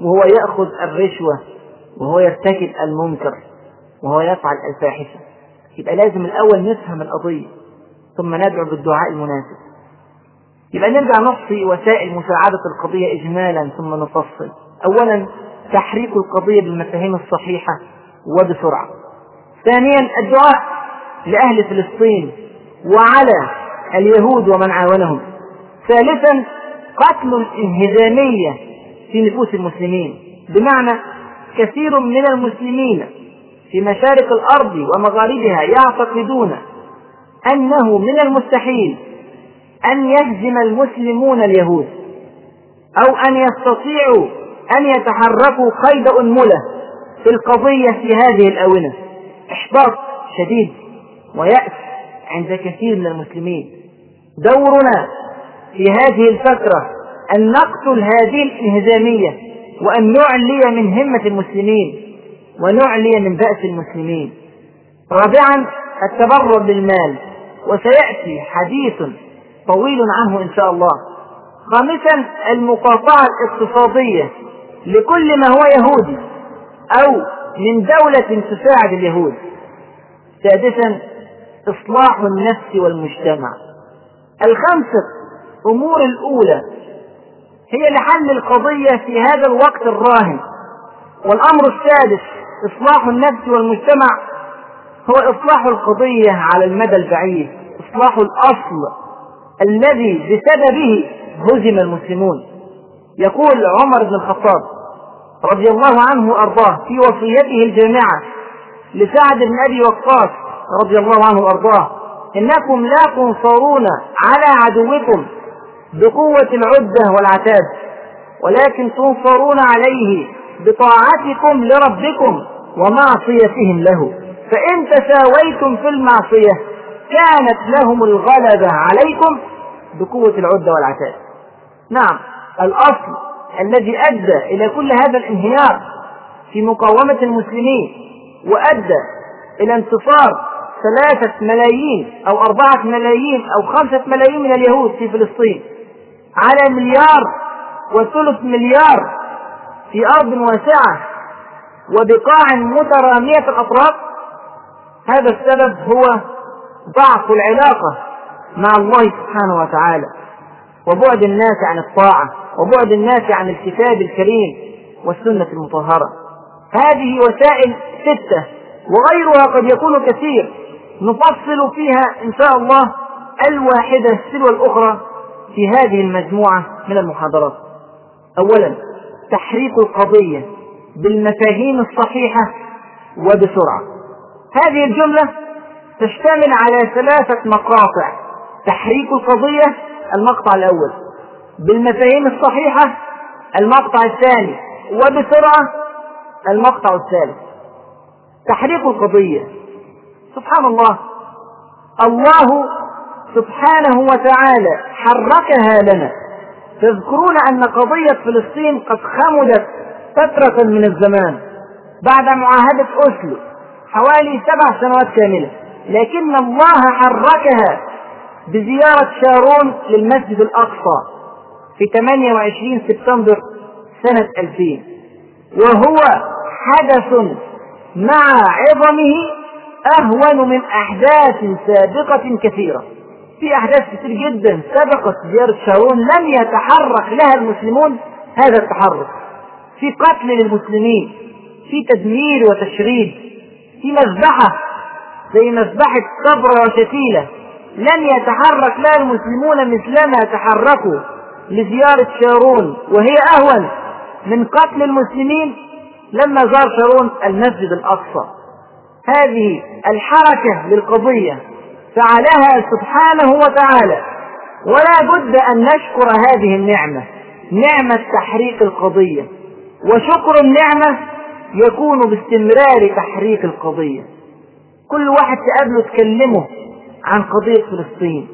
وهو يأخذ الرشوة وهو يرتكب المنكر وهو يفعل الفاحشة. يبقى لازم الأول نفهم القضية ثم ندعو بالدعاء المناسب. يبقى نرجع نحصي وسائل مساعدة القضية إجمالا ثم نفصل. أولا تحريك القضية بالمفاهيم الصحيحة وبسرعة. ثانيا الدعاء لأهل فلسطين وعلى اليهود ومن عاونهم. ثالثا قتل الانهزامية في نفوس المسلمين. بمعنى كثير من المسلمين في مشارق الأرض ومغاربها يعتقدون أنه من المستحيل أن يهزم المسلمون اليهود أو أن يستطيعوا أن يتحركوا قيد أنملة في القضية في هذه الآونة. إحباط شديد. ويأس عند كثير من المسلمين. دورنا في هذه الفترة أن نقتل هذه الإنهزامية وأن نعلي من همة المسلمين ونعلي من بأس المسلمين. رابعا التبرع بالمال. وسيأتي حديث طويل عنه إن شاء الله. خامسا المقاطعة الاقتصادية لكل ما هو يهودي أو من دولة تساعد اليهود. سادسا إصلاح النفس والمجتمع. الخمسة أمور الأولى هي لحل القضية في هذا الوقت الراهن. والأمر السادس إصلاح النفس والمجتمع هو إصلاح القضية على المدى البعيد إصلاح الأصل الذي بسببه هزم المسلمون. يقول عمر بن الخطاب رضي الله عنه وأرضاه في وصيته الجامعة لسعد بن أبي وقاص رضي الله عنه وأرضاه إنكم لا تنصرون على عدوكم بقوة العدة والعتاد ولكن تنصرون عليه بطاعتكم لربكم ومعصيتهم له. فإن تساويتم في المعصية كانت لهم الغلبة عليكم بقوة العدة والعتاد. نعم الأصل الذي أدى إلى كل هذا الانهيار في مقاومة المسلمين وأدى إلى انتصار ثلاثة ملايين أو أربعة ملايين أو خمسة ملايين من اليهود في فلسطين على مليار وثلث مليار في أرض واسعة وبقاع مترامية الأطراف. هذا السبب هو ضعف العلاقة مع الله سبحانه وتعالى وبعد الناس عن الطاعة وبعد الناس عن الكتاب الكريم والسنة المطهرة. هذه وسائل ستة وغيرها قد يكون كثير. نفصل فيها إن شاء الله الواحدة تلو الأخرى في هذه المجموعة من المحاضرات. أولا تحريك القضية بالمفاهيم الصحيحة وبسرعة. هذه الجملة تشتمل على ثلاثة مقاطع. تحريك القضية المقطع الأول. بالمفاهيم الصحيحة المقطع الثاني. وبسرعة المقطع الثالث. تحريك القضية سبحان الله الله سبحانه وتعالى حركها لنا. تذكرون أن قضية فلسطين قد خمدت فترة من الزمان بعد معاهدة أسلو حوالي سبع سنوات كاملة. لكن الله حركها بزيارة شارون للمسجد الأقصى في 28 سبتمبر سنة 2000 وهو حدث مع عظمه أهون من أحداث سابقة كثيرة. في أحداث كثير جدا سبقت زيارة شارون لم يتحرك لها المسلمون هذا التحرك. في قتل للمسلمين في تدمير وتشريد في مذبحة زي مذبحة صبرة وشتيلة. لم يتحرك لها المسلمون مثلما تحركوا لزيارة شارون وهي أهون من قتل المسلمين لما زار شارون المسجد الأقصى. هذه الحركة للقضية. فعلها سبحانه وتعالى. ولا بد أن نشكر هذه النعمة. نعمة تحريك القضية. وشكر النعمة يكون باستمرار تحريك القضية. كل واحد تقابله تكلمه عن قضية فلسطين.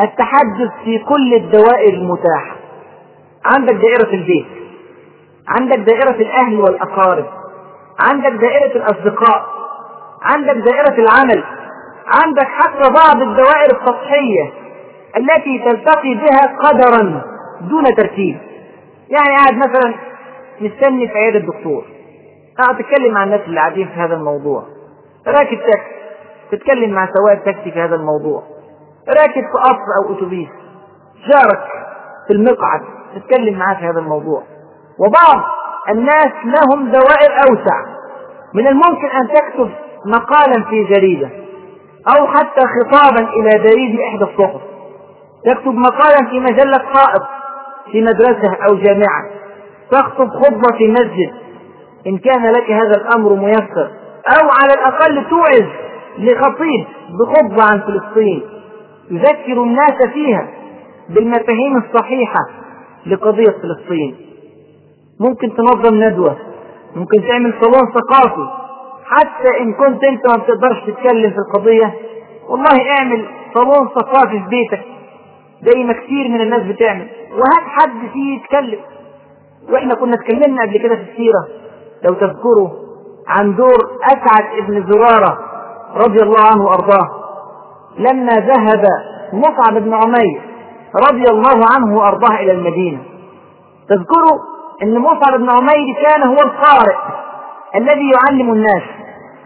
التحدث في كل الدوائر المتاحة. عندك دائرة البيت. عندك دائرة الأهل والأقارب. عندك دائرة الأصدقاء. عندك دائرة العمل. عندك حتى بعض الدوائر السطحية التي تلتقي بها قدرا دون ترتيب يعني قاعد مثلا مستني في عيادة الدكتور. قاعد تتكلم مع الناس اللي قاعدين في هذا الموضوع. راكب تاكسي. تتكلم مع سواق تاكسي في هذا الموضوع. راكب في قطر أو أتوبيس. جارك في المقعد. تتكلم معاه في هذا الموضوع. وبعض الناس لهم دوائر أوسع. من الممكن أن تكتب مقالا في جريدة أو حتى خطابا إلى بريد إحدى الصحف. تكتب مقالا في مجلة قائد في مدرسة أو جامعة. تخطب خطبة في مسجد إن كان لك هذا الأمر ميسر. أو على الأقل توعظ لخطيب بخطبة عن فلسطين. يذكر الناس فيها بالمفاهيم الصحيحة لقضية فلسطين. ممكن تنظم ندوة. ممكن تعمل صالون ثقافي. حتى إن كنت أنت ما بتقدرش تتكلم في القضية والله اعمل صالون ثقافي في بيتك. زي ما كثير من الناس بتعمل. وهات حد فيه يتكلم. وإحنا كنا اتكلمنا قبل كده في السيرة لو تذكروا عن دور أسعد ابن زرارة رضي الله عنه وأرضاه. لما ذهب مصعب بن عمير رضي الله عنه وأرضاه إلى المدينة. تذكروا أن مصعب بن عمير كان هو القارئ الذي يعلم الناس.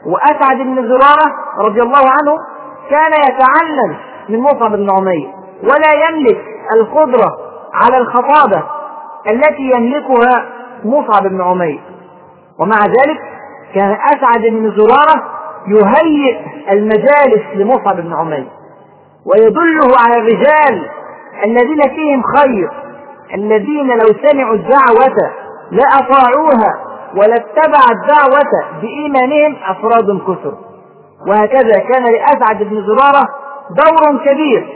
وأسعد بن زرارة رضي الله عنه كان يتعلم من مصعب بن عمير ولا يملك القدرة على الخطابة التي يملكها مصعب بن عمير. ومع ذلك كان أسعد بن زرارة يهيئ المجالس لمصعب بن عمير ويدله على الرجال الذين فيهم خير الذين لو سمعوا الدعوة لأطاعوها ولا اتبع الدعوة بإيمانهم أفراد كثر وهكذا كان لأسعد بن زرارة دور كبير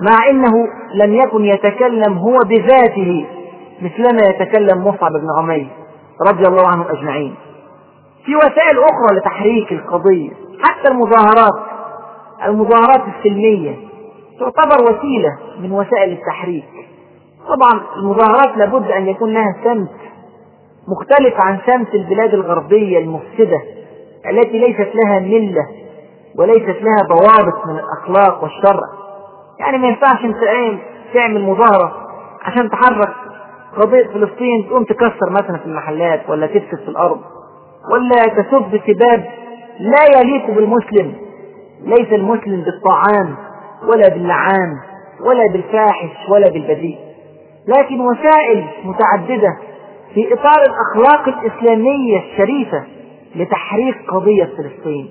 مع أنه لم يكن يتكلم هو بذاته مثلما يتكلم مصعب بن عمير رضي الله عنهم أجمعين. في وسائل أخرى لتحريك القضية حتى المظاهرات المظاهرات السلمية تعتبر وسيلة من وسائل التحريك. طبعا المظاهرات لابد أن يكون لها سمت مختلف عن سمت البلاد الغربية المفسدة التي ليست لها ملة وليست لها ضوابط من الأخلاق والشرع. يعني ما ينفعش انت تعمل مظاهرة عشان تحرك قضية فلسطين تقوم تكسر مثلا في المحلات ولا تفسد في الأرض ولا تسب سباب لا يليق بالمسلم. ليس المسلم بالطعام ولا باللعان ولا بالفاحش ولا بالبذيء. لكن وسائل متعددة في إطار الأخلاق الإسلامية الشريفة لتحريك قضية فلسطين.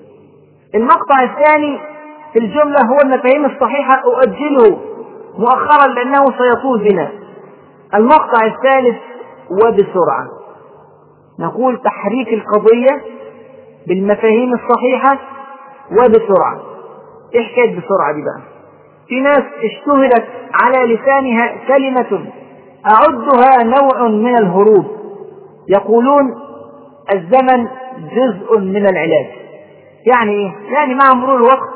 المقطع الثاني في الجملة هو المفاهيم الصحيحة أؤجله مؤخرا لأنه سيطول بنا. المقطع الثالث وبسرعة. نقول تحريك القضية بالمفاهيم الصحيحة وبسرعة. إيه حكاية بسرعة دي بقى. في ناس اشتهرت على لسانها كلمة أعدها نوع من الهروب. يقولون الزمن جزء من العلاج. يعني إيه؟ يعني مع مرور الوقت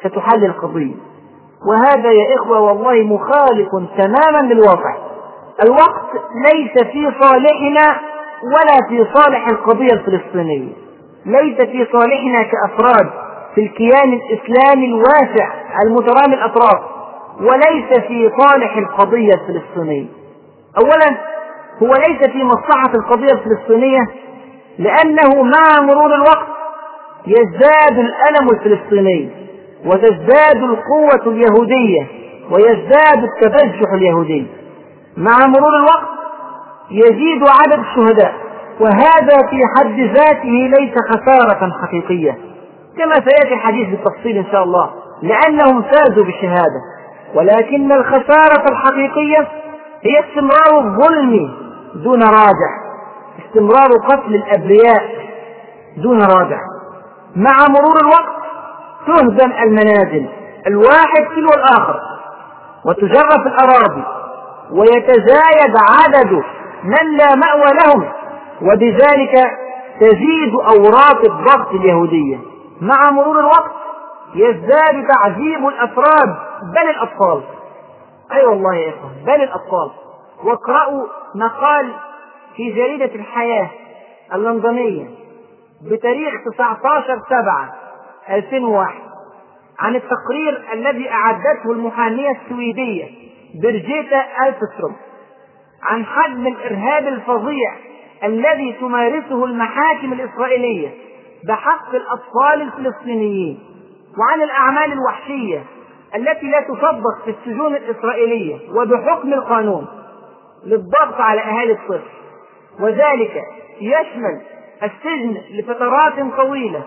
ستحل القضية. وهذا يا إخوة والله مخالف تماما للواقع. الوقت ليس في صالحنا ولا في صالح القضية الفلسطينية. ليس في صالحنا كأفراد في الكيان الإسلامي الواسع المترامي الأطراف. وليس في صالح القضية الفلسطينية. أولا هو ليس في مصلحة القضية الفلسطينية لأنه مع مرور الوقت يزداد الألم الفلسطيني وتزداد القوة اليهودية ويزداد التبجح اليهودي. مع مرور الوقت يزيد عدد الشهداء وهذا في حد ذاته ليس خسارة حقيقية كما سيأتي الحديث بالتفصيل إن شاء الله لأنهم فازوا بالشهادة ولكن الخسارة الحقيقية هي استمرار الظلم دون راجع استمرار قتل الأبرياء دون راجع مع مرور الوقت تهدم المنازل الواحد تلو الآخر. وتجرف الأراضي ويتزايد عدد من لا مأوى لهم. وبذلك تزيد أوراق الضغط اليهودية. مع مرور الوقت يزداد تعذيب الأفراد بل الأطفال. أي أيوة والله يا إخوان بل الأطفال واقرأوا مقال في جريدة الحياة اللندنية بتاريخ 19 7 2001 عن التقرير الذي أعدته المحامية السويدية برجيتا ألفستروم عن حجم الإرهاب الفظيع الذي تمارسه المحاكم الإسرائيلية بحق الأطفال الفلسطينيين وعن الأعمال الوحشية التي لا تصدق في السجون الإسرائيلية وبحكم القانون للضغط على أهالي الطفل وذلك يشمل السجن لفترات طويلة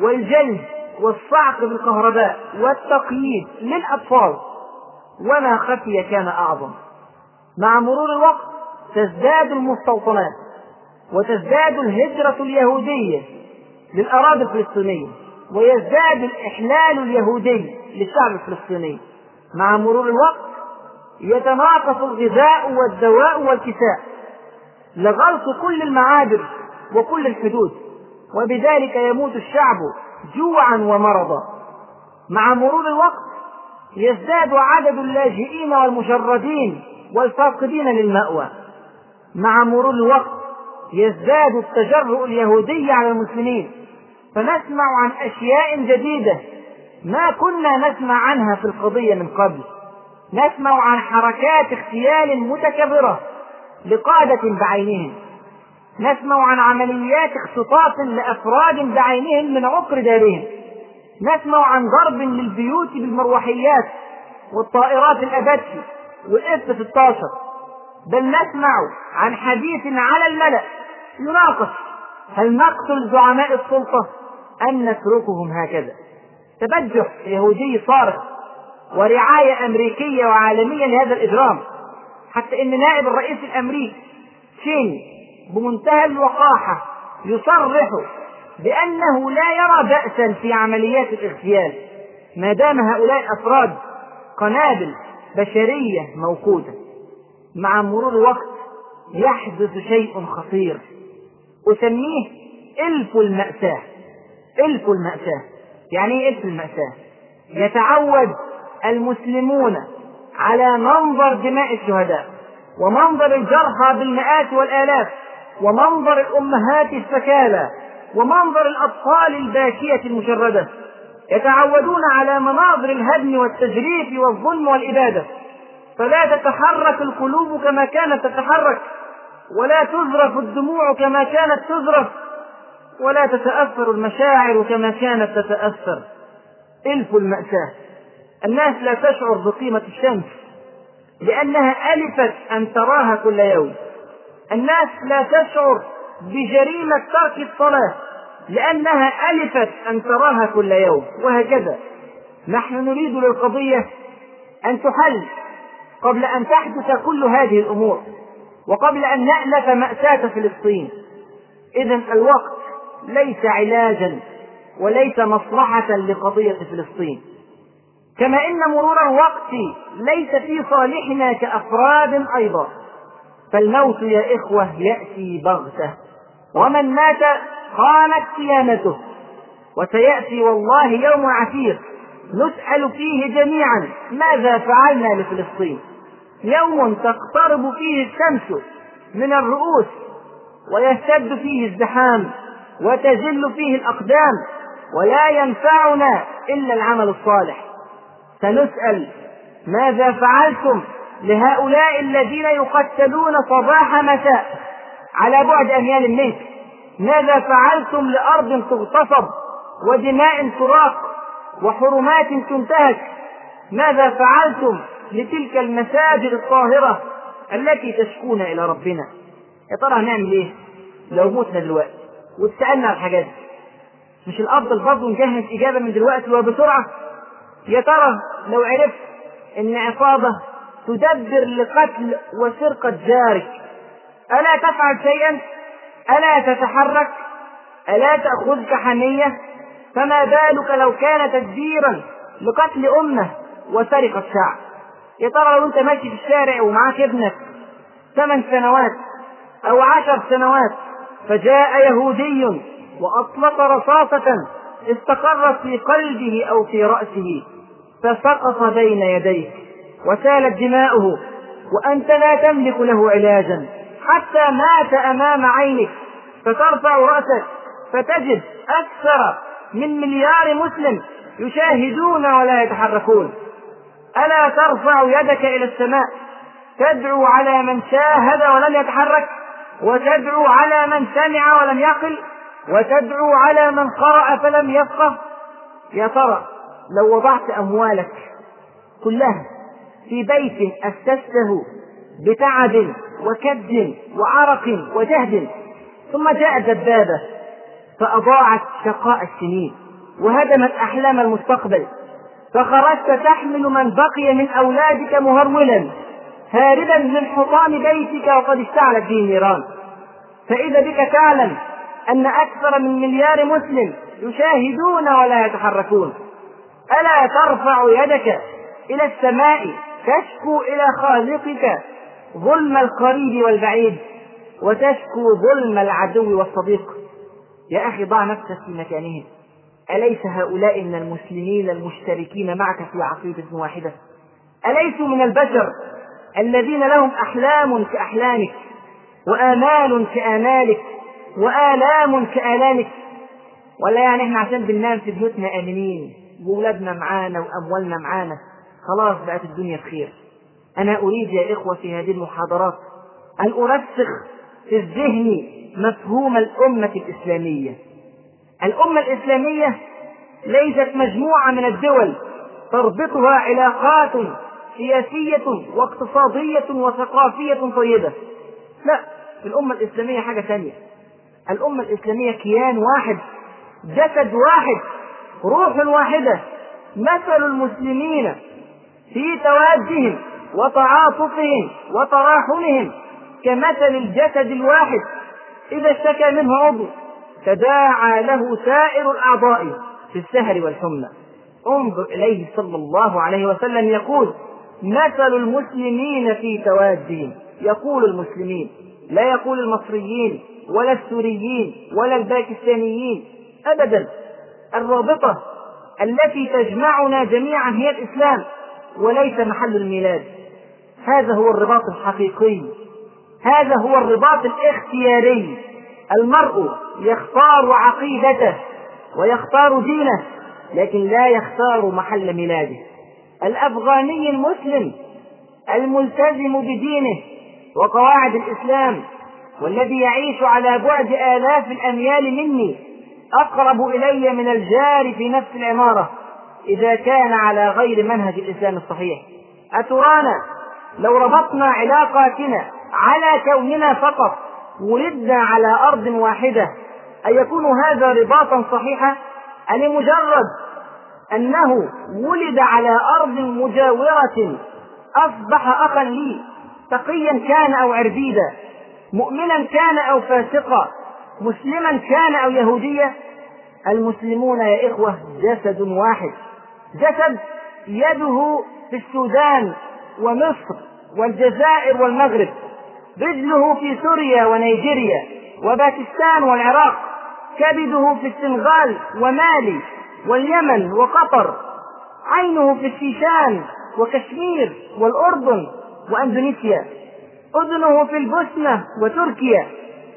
والجلد والصعق بالكهرباء والتقييد للأطفال. وما خفي كان أعظم. مع مرور الوقت تزداد المستوطنات وتزداد الهجرة اليهودية للأراضي الفلسطينية ويزداد الإحلال اليهودي للشعب الفلسطيني مع مرور الوقت يتناقص الغذاء والدواء والكساء. لغلق كل المعابر وكل الحدود. وبذلك يموت الشعب جوعا ومرضا. مع مرور الوقت يزداد عدد اللاجئين والمشردين والفاقدين للمأوى. مع مرور الوقت يزداد التجرؤ اليهودي على المسلمين. فنسمع عن أشياء جديدة ما كنا نسمع عنها في القضية من قبل. نسمع عن حركات اغتيال متكبرة لقادة بعينهم. نسمع عن عمليات اختطاف لأفراد بعينهم من عقر دارهم. نسمع عن ضرب للبيوت بالمروحيات والطائرات الأباتشي والاف 16 بل نسمع عن حديث على الملأ يناقش هل نقتل زعماء السلطة أم نتركهم هكذا. تبجح يهودي صارخ ورعاية أمريكية وعالمية لهذا الإجرام. حتى إن نائب الرئيس الأمريكي تشيني بمنتهى الوقاحة يصرح بأنه لا يرى بأسا في عمليات الاغتيال. ما دام هؤلاء الأفراد قنابل بشرية موقوتة مع مرور الوقت يحدث شيء خطير. أسميه إلف المأساة إلف المأساة. يعني إيه إلف المأساة؟ يتعود المسلمون على منظر دماء الشهداء ومنظر الجرحى بالمئات والآلاف ومنظر الأمهات السكالى ومنظر الأطفال الباكية المشردة. يتعودون على مناظر الهدم والتجريف والظلم والإبادة. فلا تتحرك القلوب كما كانت تتحرك ولا تزرف الدموع كما كانت تزرف. ولا تتأثر المشاعر كما كانت تتأثر. إلف المأساة. الناس لا تشعر بقيمة الشمس لأنها ألفت أن تراها كل يوم. الناس لا تشعر بجريمة ترك الصلاة لأنها ألفت أن تراها كل يوم. وهكذا. نحن نريد للقضية أن تحل قبل أن تحدث كل هذه الأمور وقبل أن نألف مأساة فلسطين. إذا الوقت ليس علاجا وليس مصلحة لقضية فلسطين. كما إن مرور الوقت ليس في صالحنا كأفراد أيضا. فالموت يا إخوة يأتي بغتة. ومن مات قامت قيامته. وسيأتي والله يوم عسير. نسأل فيه جميعا ماذا فعلنا لفلسطين. يوم تقترب فيه الشمس من الرؤوس ويشتد فيه الزحام. وتزل فيه الأقدام ولا ينفعنا إلا العمل الصالح. سنسأل ماذا فعلتم لهؤلاء الذين يقتلون صباح مساء على بعد أميال منك ماذا فعلتم لأرض تغتصب ودماء تراق وحرمات تنتهك؟ ماذا فعلتم لتلك المساجد الطاهرة التي تشكون إلى ربنا؟ يا ترى هنعمل إيه؟ لو متنا دلوقتي. واتسألنا على الحاجات دي مش الأفضل برضه نجهز إجابة من دلوقتي وبسرعة؟ يا ترى لو عرفت إن عصابة تدبر لقتل وسرقة جارك ألا تفعل شيئا؟ ألا تتحرك؟ ألا تأخذك حمية؟ فما بالك لو كان تدبيرا لقتل أمة وسرقة شعب يا ترى لو أنت ماشي في الشارع ومعاك ابنك ثمان سنوات أو عشر سنوات فجاء يهودي وأطلق رصاصة استقرت في قلبه أو في رأسه فسقط بين يديك وسالت دماؤه وأنت لا تملك له علاجا حتى مات أمام عينك فترفع رأسك فتجد أكثر من مليار مسلم يشاهدون ولا يتحركون. ألا ترفع يدك إلى السماء تدعو على من شاهد ولم يتحرك؟ وتدعو على من سمع ولم يقل وتدعو على من قرأ فلم يفقه. يا ترى لو وضعت أموالك كلها في بيت أسسته بتعب وكد وعرق وجهد ثم جاءت دبابة فأضاعت شقاء السنين وهدمت أحلام المستقبل فخرجت تحمل من بقي من أولادك مهرولا هاربا من حطام بيتك وقد اشتعلت به النيران فإذا بك تعلم أن أكثر من مليار مسلم يشاهدون ولا يتحركون. ألا ترفع يدك إلى السماء تشكو إلى خالقك ظلم القريب والبعيد وتشكو ظلم العدو والصديق. يا أخي ضع نفسك في مكانهم. أليس هؤلاء من المسلمين المشتركين معك في عقيدة واحدة؟ أليسوا من البشر الذين لهم أحلام كأحلامك وآمال كآمالك وآلام كآلامك. ولا يعني إحنا عشان بننام في بيوتنا آمنين وولادنا معانا وأموالنا معانا خلاص بقت الدنيا بخير. أنا أريد يا إخوة في هذه المحاضرات أن أرسخ في الذهن مفهوم الأمة الإسلامية. الأمة الإسلامية ليست مجموعة من الدول تربطها علاقات سياسية واقتصادية وثقافية طيبة. لا الأمة الإسلامية حاجة ثانية الأمة الإسلامية كيان واحد جسد واحد روح واحدة. مثل المسلمين في توادهم وتعاطفهم وتراحمهم كمثل الجسد الواحد. إذا اشتكى منه عضو تداعى له سائر الأعضاء في السهر والحمى. انظر إليه صلى الله عليه وسلم يقول مثل المسلمين في توادهم يقول المسلمين لا يقول المصريين ولا السوريين ولا الباكستانيين أبدا. الرابطة التي تجمعنا جميعا هي الإسلام وليس محل الميلاد. هذا هو الرباط الحقيقي. هذا هو الرباط الاختياري. المرء يختار عقيدته ويختار دينه لكن لا يختار محل ميلاده. الأفغاني المسلم الملتزم بدينه وقواعد الإسلام والذي يعيش على بعد آلاف الأميال مني أقرب إلي من الجار في نفس العمارة إذا كان على غير منهج الإسلام الصحيح. أترانا لو ربطنا علاقاتنا على كوننا فقط ولدنا على أرض واحدة أن يكون هذا رباطا صحيحا؟ لمجرد أنه ولد على أرض مجاورة. أصبح أخا لي. تقيا كان أو عربيدا. مؤمنا كان أو فاسقا. مسلما كان أو يهوديا. المسلمون يا إخوة جسد واحد. جسد يده في السودان ومصر والجزائر والمغرب. رجله في سوريا ونيجيريا وباكستان والعراق. كبده في السنغال ومالي. واليمن وقطر عينه في الشيشان وكشمير والأردن وأندونيسيا أذنه في البوسنة وتركيا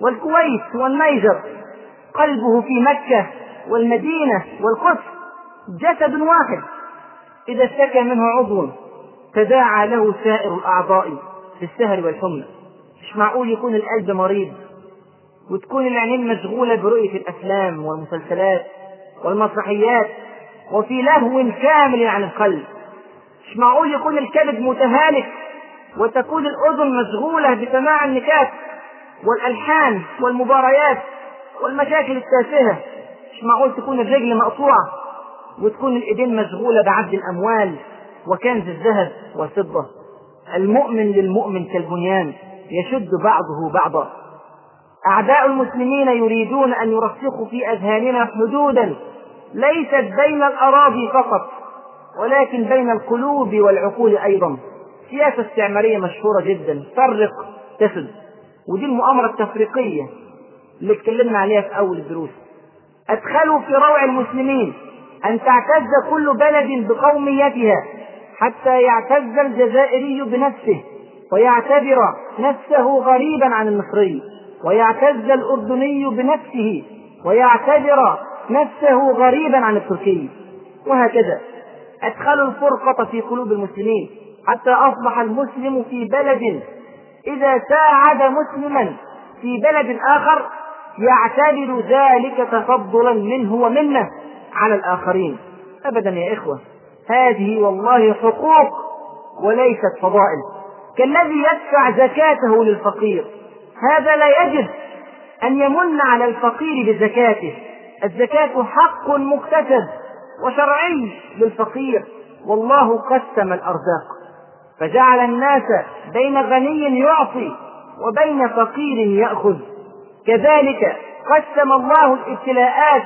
والكويت والنيجر قلبه في مكة والمدينة والقدس جسد واحد. إذا اشتكى منه عضو تداعى له سائر الأعضاء في السهر والحمى. مش معقول يكون القلب مريض وتكون العينين مشغولة برؤية الأفلام والمسلسلات. والمسرحيات وفي لهو كامل عن القلب. مش معقول يكون الكبد متهالك وتكون الأذن مشغولة بسماع النكات والألحان والمباريات والمشاكل التافهة. مش معقول تكون الرجل مقطوعة وتكون الإيدين مشغولة بعد الأموال وكنز الذهب والفضة المؤمن للمؤمن كالبنيان يشد بعضه بعضا. أعداء المسلمين يريدون أن يرسخوا في أذهاننا حدودا ليست بين الأراضي فقط ولكن بين القلوب والعقول أيضا. سياسة استعمارية مشهورة جدا. فرق تسد ودي المؤامرة التفريقية اللي اتكلمنا عليها في أول الدروس. أدخلوا في روع المسلمين أن تعتز كل بلد بقوميتها حتى يعتز الجزائري بنفسه ويعتبر نفسه غريبا عن المصري. ويعتز الأردني بنفسه ويعتبر نفسه غريبا عن التركي. وهكذا أدخلوا الفرقة في قلوب المسلمين حتى أصبح المسلم في بلد إذا ساعد مسلما في بلد آخر يعتبر ذلك تفضلا منه ومنه على الآخرين. أبدا يا إخوة هذه والله حقوق وليست فضائل. كالذي يدفع زكاته للفقير. هذا لا يجب أن يمن على الفقير بزكاته. الزكاة حق مكتسب وشرعي للفقير. والله قسم الأرزاق. فجعل الناس بين غني يعطي وبين فقير يأخذ. كذلك قسم الله الابتلاءات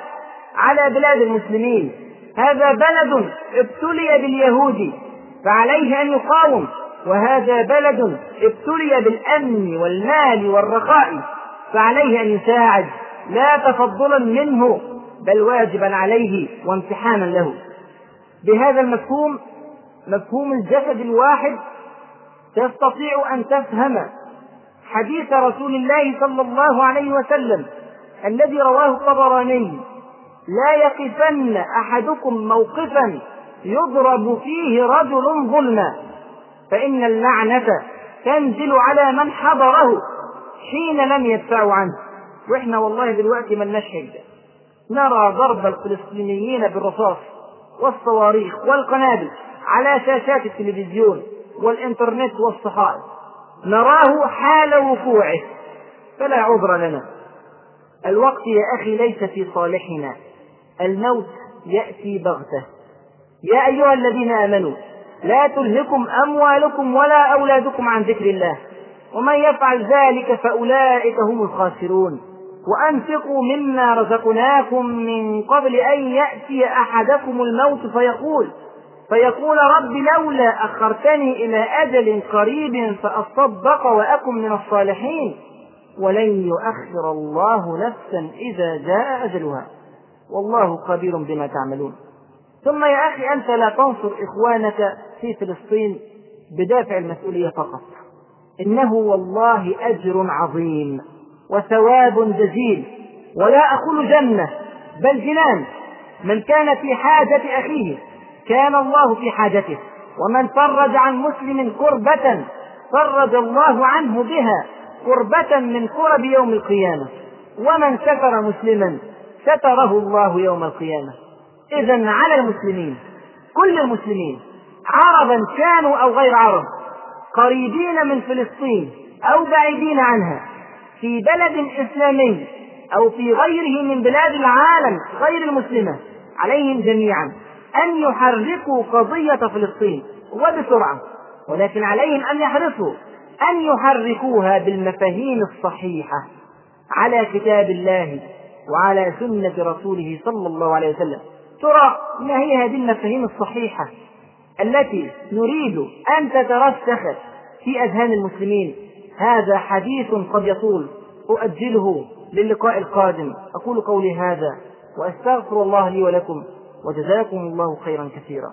على بلاد المسلمين. هذا بلد ابتلي باليهود فعليه أن يقاوم. وهذا بلد ابتلي بالأمن والمال والرخاء فعليه أن يساعد. لا تفضلا منه بل واجبا عليه وامتحانا له. بهذا المفهوم مفهوم الجسد الواحد تستطيع أن تفهم حديث رسول الله صلى الله عليه وسلم الذي رواه الطبراني لا يقفن أحدكم موقفا يضرب فيه رجل ظلما. فإن اللعنة تنزل على من حضره حين لم يدفعوا عنه. وإحنا والله دلوقتي ما نشهد نرى ضرب الفلسطينيين بالرصاص والصواريخ والقنابل على شاشات التلفزيون والإنترنت والصحائف. نراه حال وقوعه فلا عذر لنا. الوقت يا أخي ليس في صالحنا. الموت يأتي بغتة. يا أيها الذين آمنوا لا تلهكم أموالكم ولا أولادكم عن ذكر الله. ومن يفعل ذلك فأولئك هم الخاسرون. وأنفقوا مما رزقناكم من قبل أن يأتي أحدكم الموت فيقول فيقول رب لولا أخرتني إلى أجل قريب فأصدق وأكن من الصالحين. ولن يؤخر الله نفسا إذا جاء أجلها. والله خبير بما تعملون. ثم يا أخي أنت لا تنصر إخوانك في فلسطين بدافع المسؤولية فقط. إنه والله أجر عظيم وثواب جزيل ولا أقول جنة بل جنان. من كان في حاجة أخيه كان الله في حاجته. ومن فرج عن مسلم كربة فرج الله عنه بها كربة من كرب يوم القيامة. ومن ستر مسلما ستره الله يوم القيامة. إذا على المسلمين كل المسلمين عربا كانوا أو غير عرب قريبين من فلسطين أو بعيدين عنها في بلد إسلامي أو في غيره من بلاد العالم غير المسلمة عليهم جميعا أن يحركوا قضية فلسطين وبسرعة ولكن عليهم أن يحرصوا أن يحركوها بالمفاهيم الصحيحة على كتاب الله وعلى سنة رسوله صلى الله عليه وسلم. ترى ما هي هذه المفاهيم الصحيحة؟ التي نريد أن تترسخ في أذهان المسلمين. هذا حديث قد يطول أؤجله للقاء القادم. أقول قولي هذا وأستغفر الله لي ولكم وجزاكم الله خيرا كثيرا.